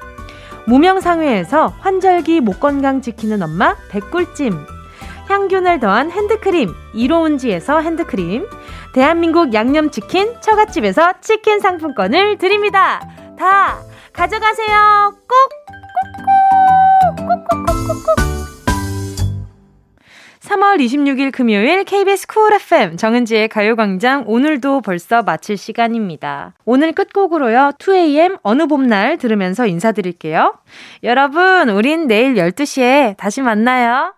무명상회에서 환절기 목 건강 지키는 엄마 백꿀찜 향균을 더한 핸드크림 이로운지에서 핸드크림 대한민국 양념치킨 처갓집에서 치킨 상품권을 드립니다. 다 가져가세요. 꼭! 꼭꼭 꼭꼭꼭꼭 3월 26일 금요일 KBS 쿨 FM 정은지의 가요광장 오늘도 벌써 마칠 시간입니다. 오늘 끝곡으로요. 2AM 어느 봄날 들으면서 인사드릴게요. 여러분, 우린 내일 12시에 다시 만나요.